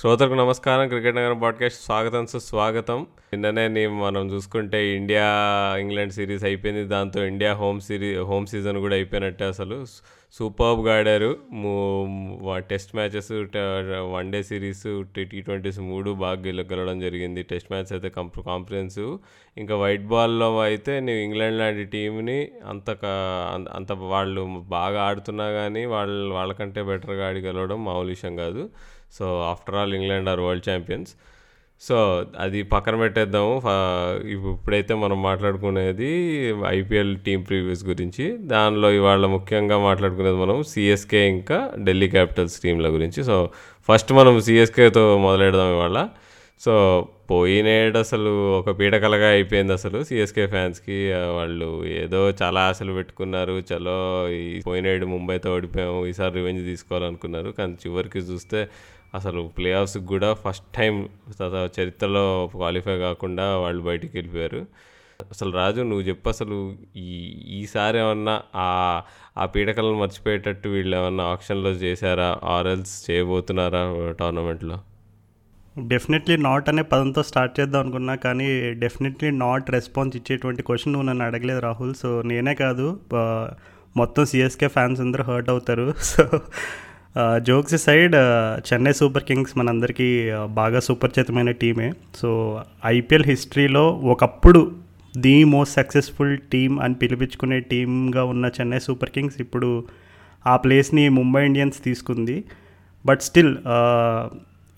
శ్రోతలకు నమస్కారం. క్రికెట్ నగరం పాడ్కాస్ట్ స్వాగతం సుస్వాగతం నిన్ననే మనం చూసుకుంటే ఇండియా ఇంగ్లాండ్ సిరీస్ అయిపోయింది. దాంతో India home series home season కూడా అయిపోయినట్టే అసలు. సూపర్గా ఆడారు test matches one day series T twenties మూడు బాగా గెల గెలవడం జరిగింది. టెస్ట్ మ్యాచ్ అయితే కంప్ కాంప్రహెన్సివ్. ఇంకా వైట్ బాల్లో అయితే నువ్వు ఇంగ్లాండ్ లాంటి టీంని అంత అంత- అంత వాళ్ళు బాగా ఆడుతున్నా కానీ వాళ్ళు వాళ్ళకంటే బెటర్గా ఆడి గెలవడం మామూలు విషయం కాదు. So after all England are world champions. So అది పక్కన పెట్టేద్దాము. ఫ- ఇప్పుడైతే మనం మాట్లాడుకునేది ఐపీఎల్ టీం ప్రీవ్యూస్ గురించి. దానిలో ఇవాళ ముఖ్యంగా మాట్లాడుకునేది మనం సిఎస్కే ఇంకా ఢిల్లీ క్యాపిటల్స్ టీంల గురించి. సో ఫస్ట్ మనం సిఎస్కేతో మొదలెడదాం ఇవాళ. సో పోయినేడు అసలు ఒక పీడకలగా అయిపోయింది అసలు సిఎస్కే ఫ్యాన్స్కి. వాళ్ళు ఏదో చాలా ఆశలు పెట్టుకున్నారు. చలో ఈ పోయినేడు ముంబైతో ఓడిపోయాము. ఈసారి రివెంజ్ తీసుకోవాలనుకున్నారు. కానీ చివరికి చూస్తే అసలు ప్లే ఆఫ్స్కి కూడా ఫస్ట్ టైం చరిత్రలో క్వాలిఫై కాకుండా వాళ్ళు బయటికి వెళ్ళిపోయారు. అసలు రాజు నువ్వు చెప్పు అసలు ఈ ఈసారి ఏమన్నా ఆ ఆ పీడకలను మర్చిపోయేటట్టు వీళ్ళు ఏమన్నా ఆప్షన్లో చేశారా? ఆర్ఎల్స్ చేయబోతున్నారా టోర్నమెంట్లో డెఫినెట్లీ నాట్ అనే పదంతో స్టార్ట్ చేద్దాం అనుకున్నా కానీ డెఫినెట్లీ నాట్ రెస్పాన్స్ ఇచ్చేటువంటి క్వశ్చన్ నువ్వు నన్ను అడగలేదు రాహుల్. సో నేనే కాదు మొత్తం సిఎస్కే ఫ్యాన్స్ అందరూ హర్ట్ అవుతారు. So jokes side Chennai Super Kings మనందరికీ బాగా సుపరిచితమైన టీమే. సో ఐపీఎల్ హిస్టరీలో ఒకప్పుడు ది మోస్ట్ సక్సెస్ఫుల్ టీమ్ అని పిలిపించుకునే టీమ్గా ఉన్న చెన్నై సూపర్ కింగ్స్ ఇప్పుడు ఆ ప్లేస్ని ముంబై ఇండియన్స్ తీసుకుంది. But still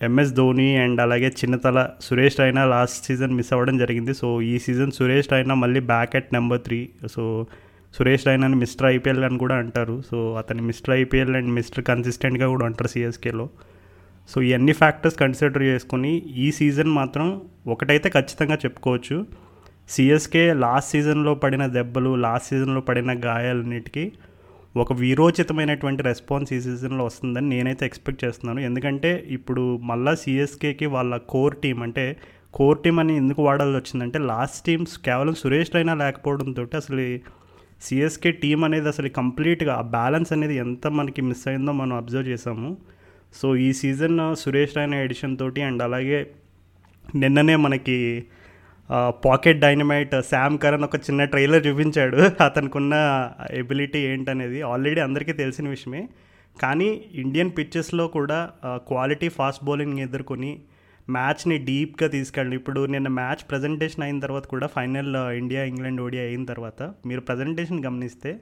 MS Dhoni and అలాగే Chinnathala Suresh Raina last season miss అవ్వడం జరిగింది. సో ఈ సీజన్ సురేష్ రైనా మళ్ళీ back at number three so Suresh రైనాని mister IPL అని కూడా అంటారు. సో అతని మిస్టర్ ఐపీఎల్ అండ్ మిస్టర్ కన్సిస్టెంట్గా కూడా అంటారు సిఎస్కేలో. సో ఇవన్నీ ఫ్యాక్టర్స్ కన్సిడర్ చేసుకుని ఈ సీజన్ మాత్రం ఒకటైతే ఖచ్చితంగా చెప్పుకోవచ్చు. సిఎస్కే లాస్ట్ సీజన్లో పడిన దెబ్బలు లాస్ట్ సీజన్లో పడిన గాయాలన్నిటికీ ఒక వీరోచితమైనటువంటి రెస్పాన్స్ ఈ సీజన్లో వస్తుందని నేనైతే ఎక్స్పెక్ట్ చేస్తున్నాను. ఎందుకంటే ఇప్పుడు మళ్ళా సిఎస్కేకి వాళ్ళ కోర్ టీం అంటే కోర్ టీం అని ఎందుకు వాడాల్సి వచ్చిందంటే లాస్ట్ టీమ్స్ కేవలం సురేష్ రైనా లేకపోవడంతో అసలు సిఎస్కే టీం అనేది అసలు కంప్లీట్గా ఆ బ్యాలెన్స్ అనేది ఎంత మనకి మిస్ అయిందో మనం అబ్జర్వ్ చేసాము. సో ఈ సీజన్ సురేష్ రైనా ఎడిషన్ తోటి అండ్ అలాగే నిన్ననే మనకి పాకెట్ డైనమైట్ శామ్ కరణ్ ఒక చిన్న ట్రైలర్ చూపించాడు. అతనికి ఉన్న ఎబిలిటీ ఏంటనేది ఆల్రెడీ అందరికీ తెలిసిన విషయమే. కానీ ఇండియన్ పిచ్చెస్లో కూడా క్వాలిటీ ఫాస్ట్ బౌలింగ్ ఎదుర్కొని మ్యాచ్ని డీప్గా తీసుకెళ్ళి ఇప్పుడు నిన్న మ్యాచ్ ప్రజెంటేషన్ అయిన తర్వాత కూడా ఫైనల్ ఇండియా ఇంగ్లాండ్ ఓడియా అయిన తర్వాత మీరు ప్రజెంటేషన్ గమనిస్తే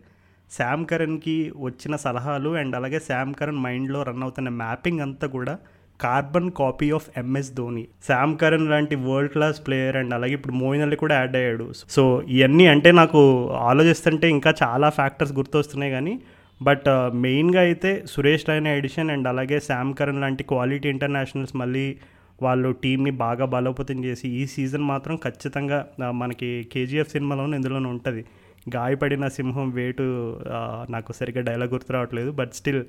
శామ్ కరణ్కి వచ్చిన సలహాలు అండ్ అలాగే శామ్ కరణ్ మైండ్లో రన్ అవుతున్న మ్యాపింగ్ అంతా కూడా carbon copy of MS Dhoni. Sam Curran లాంటి వరల్డ్ క్లాస్ ప్లేయర్ అండ్ అలాగే ఇప్పుడు మోయిన్ అలీ కూడా యాడ్ అయ్యాడు. సో ఇవన్నీ అంటే నాకు ఆలోచిస్తుంటే ఇంకా చాలా ఫ్యాక్టర్స్ గుర్తొస్తున్నాయి కానీ బట్ మెయిన్గా అయితే సురేష్ రైనా ఎడిషన్ అండ్ అలాగే శామ్ కరణ్ లాంటి క్వాలిటీ ఇంటర్నేషనల్స్ మళ్ళీ వాళ్ళు టీంని బాగా బలోపేతం చేసి ఈ సీజన్ మాత్రం ఖచ్చితంగా మనకి కేజీఎఫ్ సినిమాలోనే ఇందులోనే ఉంటుంది. గాయపడిన సింహం వేటు నాకు సరిగ్గా డైలాగ్ గుర్తు రావట్లేదు బట్ స్టిల్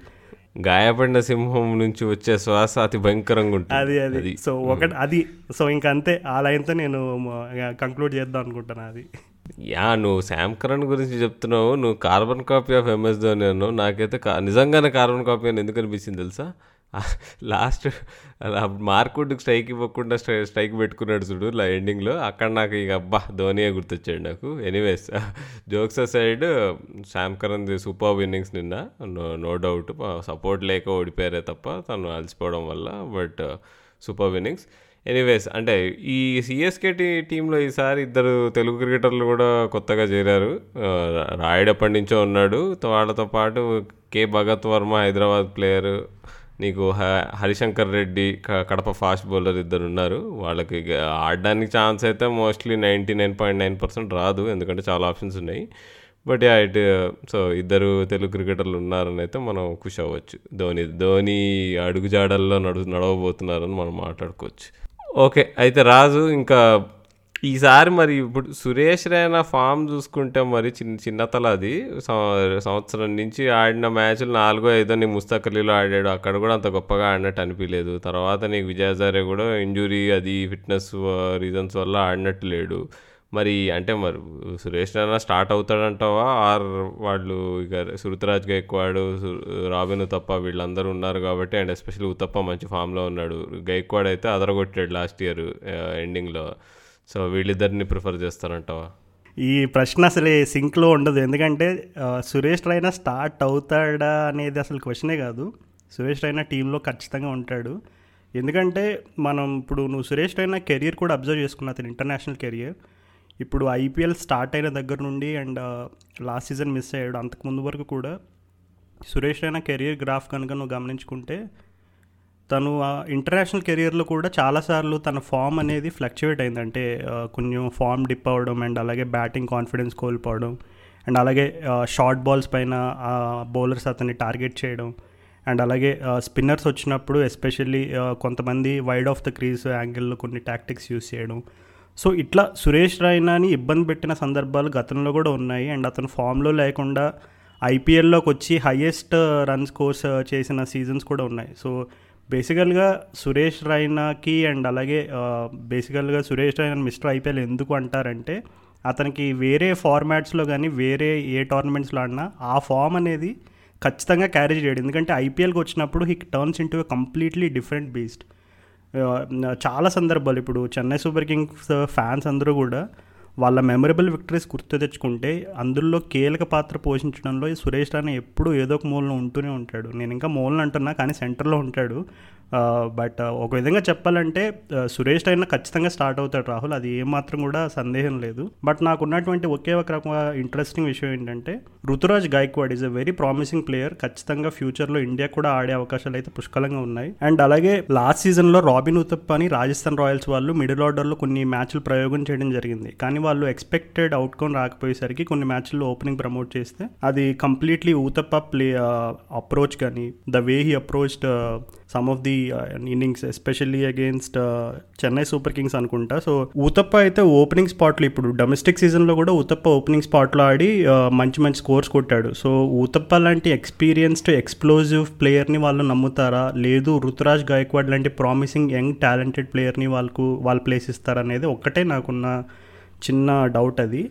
గాయపడిన సింహం నుంచి వచ్చే శ్వాస అతి భయంకరంగా ఉంటుంది. అది అది. సో ఒకటి అది. సో ఇంక అంతే ఆ లైన్తో నేను కంక్లూడ్ చేద్దాం అనుకుంటున్నా అది. యా నువ్వు శామ్ కరణ్ గురించి చెప్తున్నావు. నువ్వు carbon copy of MS Dhoni అన్నావు. నాకైతే నిజంగానే కార్బన్ కాపీ అని ఎందుకు అనిపించింది తెలుసా? లాస్ట్ మార్కుడ్కి స్ట్రైక్ ఇవ్వకుండా స్ట్రై స్ట్రైక్ పెట్టుకున్నాడు చూడు లా ఎండింగ్లో అక్కడ నాకు ఇక అబ్బా ధోనియే గుర్తొచ్చాడు నాకు. Anyways jokes side Sam Curran super innings నిన్న. నో నో డౌట్ సపోర్ట్ లేక ఓడిపోయారే తప్ప తను అలసిపోవడం వల్ల బట్ సూపర్ ఇన్నింగ్స్ ఎనీవేస్ అంటే ఈ సిఎస్కే టీ టీంలో ఈసారి ఇద్దరు తెలుగు క్రికెటర్లు కూడా కొత్తగా చేరారు. ఆ, రాయుడు ఎప్పటి నుంచో ఉన్నాడు. తో- వాళ్ళతో పాటు కే భగత్ వర్మ హైదరాబాద్ ప్లేయర్. నీకు హ- హరిశంకర్ రెడ్డి క- కడప ఫాస్ట్ బౌలర్ ఇద్దరు ఉన్నారు. వాళ్ళకి ఆడడానికి ఛాన్స్ అయితే mostly ninety nine point nine percent రాదు. ఎందుకంటే చాలా ఆప్షన్స్ ఉన్నాయి. బట్ యా ఇట్ సో ఇద్దరు తెలుగు క్రికెటర్లు ఉన్నారని అయితే మనం ఖుషి అవ్వచ్చు. ధోని ధోని అడుగుజాడల్లో నడు నడవబోతున్నారని మనం మాట్లాడుకోవచ్చు. ఓకే అయితే రాజు ఇంకా ఈసారి మరి ఇప్పుడు సురేష్ రైనా ఫామ్ చూసుకుంటే మరి చిన్న చిన్నతల అది. సం- సంవత్సరం నుంచి ఆడిన మ్యాచ్లు నాలుగో ఐదో నీ ముస్తకలీలో ఆడాడు. అక్కడ కూడా అంత గొప్పగా ఆడినట్టు అనిపించలేదు తర్వాత నీకు విజయ్ కూడా ఇంజురీ అది ఫిట్నెస్ రీజన్స్ వల్ల ఆడినట్టు లేడు. మరి అంటే మరి సురేష్ రైనా స్టార్ట్ అవుతాడంటావా? ఆర్ వాళ్ళు ఇక సురుతరాజ్ గైక్వాడ్ రాబిన్ ఉతప్ప వీళ్ళందరూ ఉన్నారు కాబట్టి అండ్ ఎస్పెషల్లీ ఉతప్ప మంచి ఫామ్లో ఉన్నాడు. గైక్వాడ్ అయితే అదరగొట్టాడు లాస్ట్ ఇయర్ ఎండింగ్లో. సో వీళ్ళిద్దరిని ప్రిఫర్ చేస్తారంటావా? ఈ ప్రశ్న అసలు సింక్లో ఉండదు. ఎందుకంటే సురేష్ రైనా స్టార్ట్ అవుతాడా అనేది అసలు క్వశ్చనే కాదు. సురేష్ రైనా టీంలో ఖచ్చితంగా ఉంటాడు. ఎందుకంటే మనం ఇప్పుడు నువ్వు సురేష్ రైనా కెరియర్ కూడా అబ్జర్వ్ చేసుకున్నా అతను ఇంటర్నేషనల్ కెరియర్ ఇప్పుడు ఐపీఎల్ స్టార్ట్ అయిన దగ్గర నుండి అండ్ లాస్ట్ సీజన్ మిస్ అయ్యాడు అంతకు ముందు వరకు కూడా. సురేష్ రైనా కెరియర్ గ్రాఫ్ కనుక నువ్వు గమనించుకుంటే తను ఇంటర్నేషనల్ కెరియర్లో కూడా చాలాసార్లు తన ఫామ్ అనేది ఫ్లక్చువేట్ అయింది. అంటే కొంచెం ఫామ్ డిప్ అవ్వడం అండ్ అలాగే బ్యాటింగ్ కాన్ఫిడెన్స్ కోల్పోవడం అండ్ అలాగే షార్ట్ బాల్స్ పైన బౌలర్స్ అతన్ని టార్గెట్ చేయడం అండ్ అలాగే స్పిన్నర్స్ వచ్చినప్పుడు ఎస్పెషల్లీ కొంతమంది వైడ్ ఆఫ్ ద క్రీజ్ యాంగిల్లో కొన్ని టాక్టిక్స్ యూస్ చేయడం. సో ఇట్లా సురేష్ రైనాని ఇబ్బంది పెట్టిన సందర్భాలు గతంలో కూడా ఉన్నాయి అండ్ అతను ఫామ్లో లేకుండా ఐపీఎల్లోకి వచ్చి హయ్యెస్ట్ రన్ స్కోర్స్ చేసిన సీజన్స్ కూడా ఉన్నాయి. సో బేసికల్గా సురేష్ రైనాకి అండ్ అలాగే బేసికల్గా సురేష్ రైనా మిస్టర్ ఐపీఎల్ ఎందుకు అంటారంటే అతనికి వేరే ఫార్మాట్స్లో కానీ వేరే ఏ టోర్నమెంట్స్లో ఆడినా ఆ ఫామ్ అనేది ఖచ్చితంగా క్యారీ చేయడు. ఎందుకంటే ఐపీఎల్కి వచ్చినప్పుడు he turns into completely different beast. చాలా సందర్భాలు. ఇప్పుడు చెన్నై సూపర్ కింగ్స్ ఫ్యాన్స్ అందరూ కూడా వాళ్ళ మెమరబుల్ విక్టరీస్ గుర్తు తెచ్చుకుంటే అందులో కీలక పాత్ర పోషించడంలో ఈ సురేష్ రాణా ఎప్పుడూ ఏదో ఒక మూలన ఉంటూనే ఉంటాడు. నేను ఇంకా మూలన అంటున్నా కానీ సెంటర్లో ఉంటాడు. బట్ ఒక విధంగా చెప్పాలంటే సురేష్ రైనా ఖచ్చితంగా స్టార్ట్ అవుతాడు రాహుల్. అది ఏమాత్రం కూడా సందేహం లేదు. బట్ నాకు ఉన్నటువంటి ఒకే ఒక రకమైన ఇంట్రెస్టింగ్ విషయం ఏంటంటే Ruturaj Gaikwad is a very promising player ఖచ్చితంగా ఫ్యూచర్లో ఇండియా కూడా ఆడే అవకాశాలు అయితే పుష్కలంగా ఉన్నాయి. అండ్ అలాగే లాస్ట్ సీజన్లో రాబిన్ ఉతప్ప అని రాజస్థాన్ రాయల్స్ వాళ్ళు మిడిల్ ఆర్డర్లో కొన్ని మ్యాచ్లు ప్రయోగం చేయడం జరిగింది. కానీ వాళ్ళు ఎక్స్పెక్టెడ్ అవుట్కమ్ రాకపోయేసరికి కొన్ని మ్యాచ్ల్లో ఓపెనింగ్ ప్రమోట్ చేస్తే అది కంప్లీట్లీ ఊతప్ప ప్లే అప్రోచ్ కానీ the way he approached some of the innings especially against Chennai Super Kings అనుకుంటా. సో ఊతప్ప అయితే ఓపెనింగ్ స్పాట్లో ఇప్పుడు డొమెస్టిక్ సీజన్లో కూడా ఊతప్ప ఓపెనింగ్ స్పాట్లో ఆడి uh, మంచి మంచి స్కోర్స్ కొట్టాడు. సో ఊతప్ప లాంటి ఎక్స్పీరియన్స్డ్ ఎక్స్ప్లోజివ్ ప్లేయర్ని వాళ్ళు నమ్ముతారా? లేదు రుతురాజ్ గాయక్వాడ్ లాంటి ప్రామిసింగ్ యంగ్ టాలెంటెడ్ ప్లేయర్ని వాళ్ళకు వాళ్ళు ప్లేస్ ఇస్తారా అనేది ఒక్కటే నాకున్న చిన్న డౌట్ అది.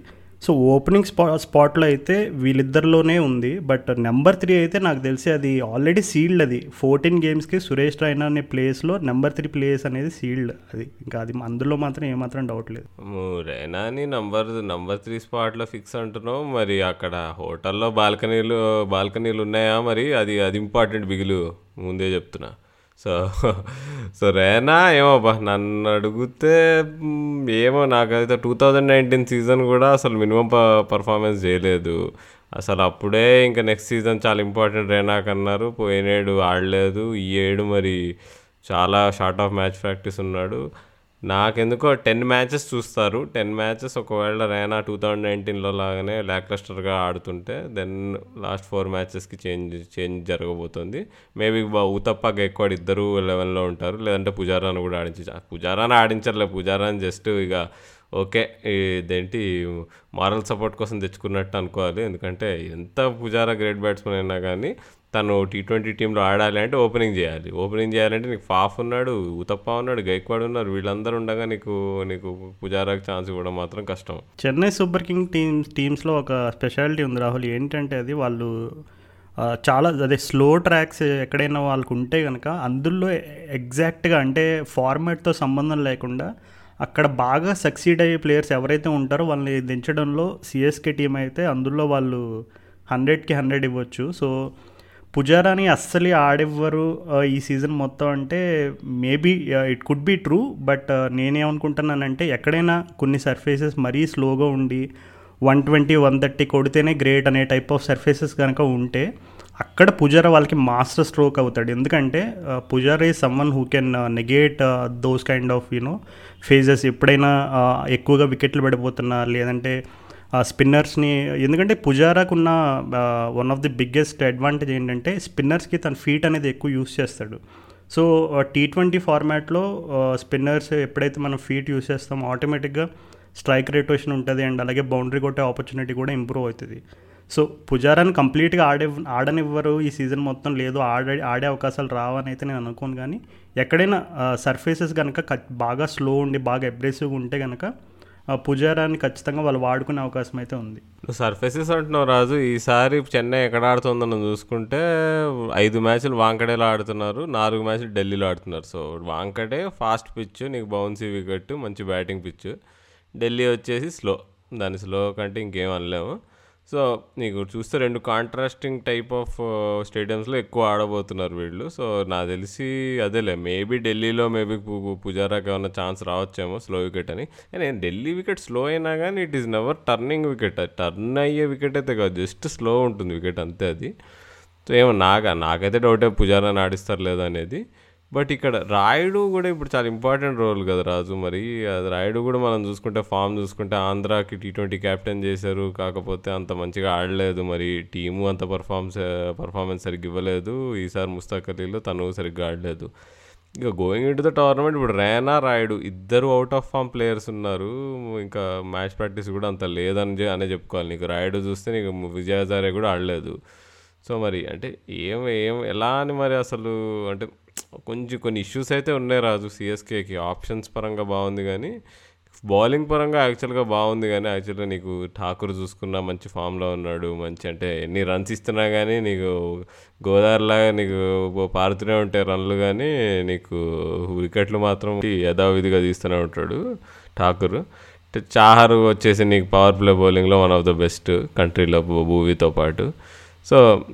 సో ఓపెనింగ్ స్పా స్పాట్లో అయితే వీళ్ళిద్దరిలోనే ఉంది. బట్ నెంబర్ త్రీ అయితే నాకు తెలిసి అది ఆల్రెడీ సీల్డ్ అది. ఫోర్టీన్ గేమ్స్కి సురేష్ రైనా అనే ప్లేస్లో నెంబర్ త్రీ ప్లేస్ అనేది సీల్డ్ అది. ఇంకా అది అందులో మాత్రం ఏమాత్రం డౌట్ లేదు. రేనాని నంబర్ నంబర్ త్రీ స్పాట్లో ఫిక్స్ అంటున్నావు. మరి అక్కడ హోటల్లో బాల్కనీలు బాల్కనీలు ఉన్నాయా మరి? అది అది ఇంపార్టెంట్ బిగులు. ముందే చెప్తున్నా. సో సో రేనా ఏమో బా నన్ను అడిగితే ఏమో నాకైతే టూ థౌజండ్ నైన్టీన్ సీజన్ కూడా అసలు మినిమం పర్ఫార్మెన్స్ చేయలేదు. అసలు అప్పుడే ఇంకా నెక్స్ట్ సీజన్ చాలా ఇంపార్టెంట్ రేనాక్ అన్నారు పోయినేడు ఆడలేదు. ఈ ఏడు మరి చాలా షార్ట్ ఆఫ్ మ్యాచ్ ప్రాక్టీస్ ఉన్నాడు. నాకెందుకో టెన్ మ్యాచెస్ చూస్తారు. టెన్ మ్యాచెస్ ఒకవేళ రైనా టూ థౌజండ్ నైన్టీన్లో లాగానే ల్యాక్లస్టర్గా ఆడుతుంటే దెన్ లాస్ట్ ఫోర్ మ్యాచెస్కి చేంజ్ చేంజ్ జరగబోతుంది. మేబీ ఊతప్ప గైక్వాడ్ ఇద్దరు లెవెన్లో ఉంటారు. లేదంటే పుజారాను కూడా ఆడించి పుజారాని ఆడించర్లే పుజారాని జస్ట్ ఇక ఓకే ఇదేంటి మారల్ సపోర్ట్ కోసం తెచ్చుకున్నట్టు అనుకోవాలి. ఎందుకంటే ఎంత పుజారా గ్రేట్ బ్యాట్స్మెన్ అయినా కానీ తను టీ ట్వంటీ టీంలో ఆడాలి అంటే ఓపెనింగ్ చేయాలి. ఓపెనింగ్ చేయాలంటే నీకు ఫాఫ్ ఉన్నాడు ఉతప్ప ఉన్నాడు గైక్వాడ్ ఉన్నారు. వీళ్ళందరూ ఉండగా నీకు నీకు పుజారాకి ఛాన్స్ ఇవ్వడం మాత్రం కష్టం. చెన్నై సూపర్ కింగ్ టీమ్స్ టీమ్స్లో ఒక స్పెషాలిటీ ఉంది రాహుల్. ఏంటంటే అది వాళ్ళు చాలా అదే స్లో ట్రాక్స్ ఎక్కడైనా వాళ్ళకు ఉంటే కనుక అందులో ఎగ్జాక్ట్గా అంటే ఫార్మాట్తో సంబంధం లేకుండా అక్కడ బాగా సక్సీడ్ అయ్యే ప్లేయర్స్ ఎవరైతే ఉంటారో వాళ్ళని దించడంలో సిఎస్కే టీం అయితే అందులో వాళ్ళు హండ్రెడ్కి హండ్రెడ్ ఇవ్వచ్చు. సో పుజారాని అస్సలు ఆడివ్వరు ఈ సీజన్ మొత్తం అంటే maybe it could be true but నేనేమనుకుంటున్నానంటే ఎక్కడైనా కొన్ని సర్ఫేసెస్ మరీ స్లోగా ఉండి వన్ ట్వంటీ వన్ థర్టీ కొడితేనే గ్రేట్ అనే టైప్ ఆఫ్ సర్ఫేసెస్ కనుక ఉంటే అక్కడ పుజారా వాళ్ళకి మాస్టర్ స్ట్రోక్ అవుతాడు. ఎందుకంటే Pujara is someone who can negate those kind of you know phases ఎప్పుడైనా ఎక్కువగా వికెట్లు పడిపోతున్నా లేదంటే ఆ స్పిన్నర్స్ని ఎందుకంటే పుజారాకు ఉన్న one of the biggest advantage ఏంటంటే స్పిన్నర్స్కి తన ఫీట్ అనేది ఎక్కువ యూస్ చేస్తాడు. సో టీ ట్వంటీ ఫార్మాట్లో స్పిన్నర్స్ ఎప్పుడైతే మనం ఫీట్ యూస్ చేస్తామో ఆటోమేటిక్గా స్ట్రైక్ రేటేషన్ ఉంటుంది అండ్ అలాగే బౌండరీ కొట్టే ఆపర్చునిటీ కూడా ఇంప్రూవ్ అవుతుంది. సో పుజారాని కంప్లీట్గా ఆడే ఆడనివ్వరు ఈ సీజన్ మొత్తం లేదు ఆడే ఆడే అవకాశాలు రావని అయితే నేను అనుకోను కానీ ఎక్కడైనా సర్ఫేసెస్ కనుక బాగా స్లో ఉండి బాగా అగ్రెసివ్గా ఉంటే కనుక ఆ పుజారాన్ని ఖచ్చితంగా వాళ్ళు వాడుకునే అవకాశం అయితే ఉంది. సర్ఫెసెస్ సర్ఫేసెస్ అంటున్నావు రాజు. ఈసారి చెన్నై ఎక్కడ ఆడుతుందని చూసుకుంటే ఐదు మ్యాచ్లు వాంకడేలో ఆడుతున్నారు నాలుగు మ్యాచ్లు ఢిల్లీలో ఆడుతున్నారు. సో వాంకడే ఫాస్ట్ పిచ్ నీకు బౌన్సీ వికెట్ మంచి బ్యాటింగ్ పిచ్ ఢిల్లీ వచ్చేసి స్లో. దాని స్లో కంటే ఇంకేం అనలేము. సో నీకు చూస్తే రెండు కాంట్రాస్టింగ్ టైప్ ఆఫ్ స్టేడియంస్లో ఎక్కువ ఆడబోతున్నారు వీళ్ళు. సో నాకు తెలిసి అదేలే మేబీ ఢిల్లీలో మేబీ పుజారాకి ఏమైనా ఛాన్స్ రావచ్చేమో స్లో వికెట్ అని. కానీ ఢిల్లీ వికెట్ స్లో అయినా కానీ it is never turning wicket turn అయ్యే వికెట్ అయితే కాదు జస్ట్ స్లో ఉంటుంది వికెట్ అంతే అది. సో ఏమో నాగా నాకైతే డౌటే పుజారాని ఆడిస్తారు లేదా అనేది. బట్ ఇక్కడ రాయుడు కూడా ఇప్పుడు చాలా ఇంపార్టెంట్ రోల్ కదా రాజు మరి. అది రాయుడు కూడా మనం చూసుకుంటే ఫామ్ చూసుకుంటే ఆంధ్రాకి టీ ట్వంటీ క్యాప్టెన్ చేశారు. కాకపోతే అంత మంచిగా ఆడలేదు మరి. టీము అంత పర్ఫార్మెన్స్ పర్ఫార్మెన్స్ సరిగ్గా ఇవ్వలేదు. ఈసారి ముస్తాక్ అలీలో తను సరిగ్గా ఆడలేదు. ఇక గోయింగ్ ఇంటు ద టోర్నమెంట్ ఇప్పుడు రేనా రాయుడు ఇద్దరు అవుట్ ఆఫ్ ఫామ్ ప్లేయర్స్ ఉన్నారు. ఇంకా మ్యాచ్ ప్రాక్టీస్ కూడా అంత లేదని అనే చెప్పుకోవాలి. నీకు రాయుడు చూస్తే నీకు విజయాచార్య కూడా ఆడలేదు. సో మరి అంటే ఏం ఏం ఎలా అని మరి అసలు అంటే కొంచెం కొన్ని ఇష్యూస్ అయితే ఉన్నాయి రాజు. సిఎస్కేకి ఆప్షన్స్ పరంగా బాగుంది కానీ బౌలింగ్ పరంగా యాక్చువల్గా బాగుంది కానీ యాక్చువల్గా నీకు ఠాకూర్ చూసుకున్నా మంచి ఫామ్లో ఉన్నాడు. మంచి అంటే ఎన్ని రన్స్ ఇస్తున్నా కానీ నీకు గోదావరిలాగా నీకు పారుతూనే ఉంటాయి రన్లు కానీ నీకు వికెట్లు మాత్రం యథావిధిగా తీస్తూనే ఉంటాడు ఠాకూర్. చాహర్ వచ్చేసి నీకు పవర్ ప్లే బౌలింగ్లో వన్ ఆఫ్ ద బెస్ట్ కంట్రీలో భూవీతో పాటు. సో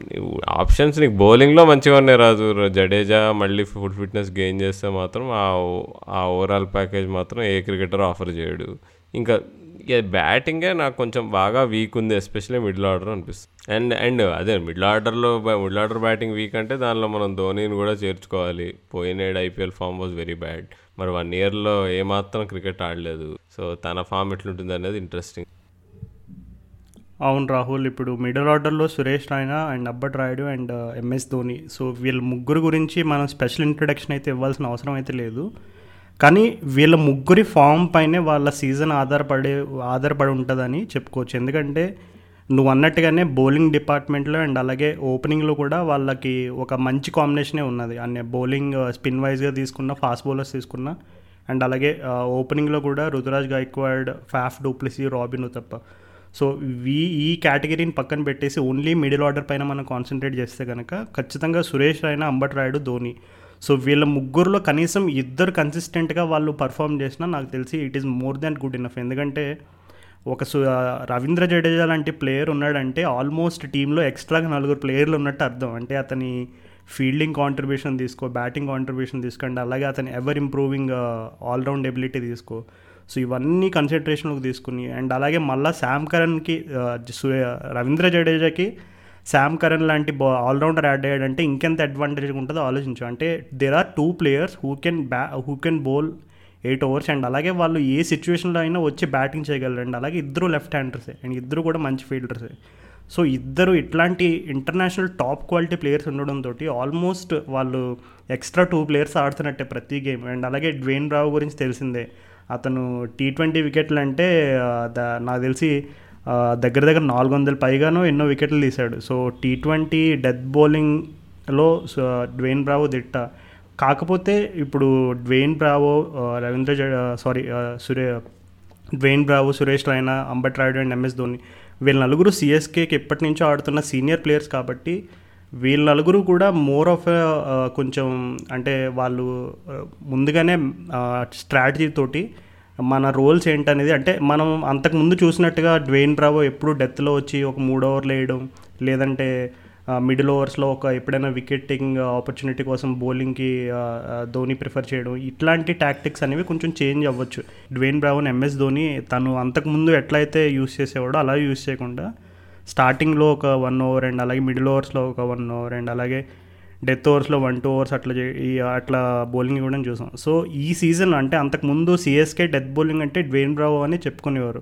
ఆప్షన్స్ నీకు బౌలింగ్లో మంచిగా ఉన్నాయి రాజు. జడేజా మళ్ళీ ఫుల్ ఫిట్నెస్ గెయిన్ చేస్తే మాత్రం ఆ ఆ ఓవరాల్ ప్యాకేజ్ మాత్రం ఏ క్రికెటర్ ఆఫర్ చేయడు. ఇంకా బ్యాటింగే నాకు కొంచెం బాగా వీక్ ఉంది ఎస్పెషల్లీ మిడిల్ ఆర్డర్ అనిపిస్తుంది. అండ్ అండ్ అదే మిడిల్ ఆర్డర్లో మిడిల్ ఆర్డర్ బ్యాటింగ్ వీక్ అంటే దానిలో మనం ధోనిని కూడా చేర్చుకోవాలి. పోయినేడు IPL form was very bad. మరి వన్ ఇయర్లో ఏమాత్రం క్రికెట్ ఆడలేదు. సో తన ఫామ్ ఎట్లుంటుంది అనేది ఇంట్రెస్టింగ్. అవును రాహుల్ ఇప్పుడు మిడిల్ ఆర్డర్లో Suresh Raina and Ambati Rayudu and MS Dhoni. So వీళ్ళ ముగ్గురు గురించి మనం స్పెషల్ ఇంట్రడక్షన్ అయితే ఇవ్వాల్సిన అవసరం అయితే లేదు. కానీ వీళ్ళ ముగ్గురి ఫామ్ పైనే వాళ్ళ సీజన్ ఆధారపడే ఆధారపడి ఉంటుందని చెప్పుకోవచ్చు. ఎందుకంటే నువ్వు అన్నట్టుగానే బౌలింగ్ డిపార్ట్మెంట్లో అండ్ అలాగే ఓపెనింగ్లో కూడా వాళ్ళకి ఒక మంచి కాంబినేషనే ఉన్నది. అనే బౌలింగ్ స్పిన్ వైజ్గా తీసుకున్న ఫాస్ట్ బౌలర్స్ తీసుకున్న అండ్ అలాగే ఓపెనింగ్లో కూడా Ruturaj Gaikwad Faf du Plessis Robin తప్ప సో వీ ఈ కేటగిరీని పక్కన పెట్టేసి ఓన్లీ మిడిల్ ఆర్డర్ పైన మనం కాన్సన్ట్రేట్ చేస్తే కనుక ఖచ్చితంగా సురేష్ రైనా అంబట్ రాయుడు ధోని. సో వీళ్ళ ముగ్గురులో కనీసం ఇద్దరు కన్సిస్టెంట్గా వాళ్ళు పర్ఫామ్ చేసినా నాకు తెలిసి it is more than good enough ఎందుకంటే ఒక సు రవీంద్ర జడేజా లాంటి ప్లేయర్ ఉన్నాడంటే ఆల్మోస్ట్ టీంలో ఎక్స్ట్రాగా నలుగురు ప్లేయర్లు ఉన్నట్టు అర్థం. అంటే అతని ఫీల్డింగ్ కాంట్రిబ్యూషన్ తీసుకో బ్యాటింగ్ కాంట్రిబ్యూషన్ తీసుకోండి అలాగే అతని ever improving all round ability తీసుకో. సో ఇవన్నీ కన్సిడరేషన్లోకి తీసుకుని అండ్ అలాగే మళ్ళీ శామ్ కరణ్కి రవీంద్ర జడేజాకి శామ్ కరణ్ లాంటి బా ఆల్రౌండర్ యాడ్ అయ్యాడంటే ఇంకెంత అడ్వాంటేజ్ ఉంటుందో ఆలోచించు. అంటే there are two players who can bat who can bowl eight overs and అలాగే వాళ్ళు ఏ సిచ్యువేషన్లో అయినా వచ్చి బ్యాటింగ్ చేయగలరు. అండ్ అలాగే ఇద్దరు లెఫ్ట్ హ్యాండర్సే అండ్ ఇద్దరు కూడా మంచి ఫీల్డర్సే సో ఇద్దరు ఇట్లాంటి ఇంటర్నేషనల్ టాప్ క్వాలిటీ ప్లేయర్స్ ఉండడంతో ఆల్మోస్ట్ వాళ్ళు ఎక్స్ట్రా టూ ప్లేయర్స్ ఆడుతున్నట్టే ప్రతి గేమ్ అండ్ అలాగే డ్వేన్ రావు గురించి తెలిసిందే. అతను టీ ట్వంటీ వికెట్లు అంటే నాకు తెలిసి దగ్గర దగ్గర నాలుగు వందల పైగానో ఎన్నో వికెట్లు తీశాడు. సో టీ ట్వంటీ డెత్ బౌలింగ్లో డ్వేన్ బ్రావో దిట్ట. కాకపోతే ఇప్పుడు Dwayne Bravo Ravindra sorry సురే Dwayne Bravo Suresh Raina Ambati Rayudu and MS Dhoni వీళ్ళ నలుగురు సిఎస్కేకి ఎప్పటి నుంచో ఆడుతున్న సీనియర్ ప్లేయర్స్ కాబట్టి వీళ్ళ నలుగురు కూడా మోర్ ఆఫ్ కొంచెం అంటే వాళ్ళు ముందుగానే స్ట్రాటజీ తోటి మన రోల్స్ ఏంటనేది అంటే మనం అంతకుముందు చూసినట్టుగా డ్వేన్ బ్రావో ఎప్పుడు డెత్లో వచ్చి ఒక మూడు ఓవర్లు వేయడం లేదంటే మిడిల్ ఓవర్స్లో ఒక ఎప్పుడైనా వికెటింగ్ ఆపర్చునిటీ కోసం బౌలింగ్కి ధోని ప్రిఫర్ చేయడం ఇట్లాంటి టాక్టిక్స్ అనేవి కొంచెం చేంజ్ అవ్వచ్చు. డ్వేన్ బ్రావన్ ఎంఎస్ ధోని తను అంతకుముందు ఎట్లయితే యూస్ చేసేవాడో అలా యూస్ చేయకుండా స్టార్టింగ్లో ఒక వన్ ఓవర్ అండ్ అలాగే మిడిల్ ఓవర్స్లో ఒక వన్ ఓవర్ అండ్ అలాగే డెత్ ఓవర్స్లో వన్ టూ ఓవర్స్ అట్లా అట్లా బౌలింగ్ ఇవ్వడం చూసాం. సో ఈ సీజన్ అంటే అంతకుముందు సిఎస్కే డెత్ బౌలింగ్ అంటే డ్వేన్ బ్రావో అని చెప్పుకునేవారు.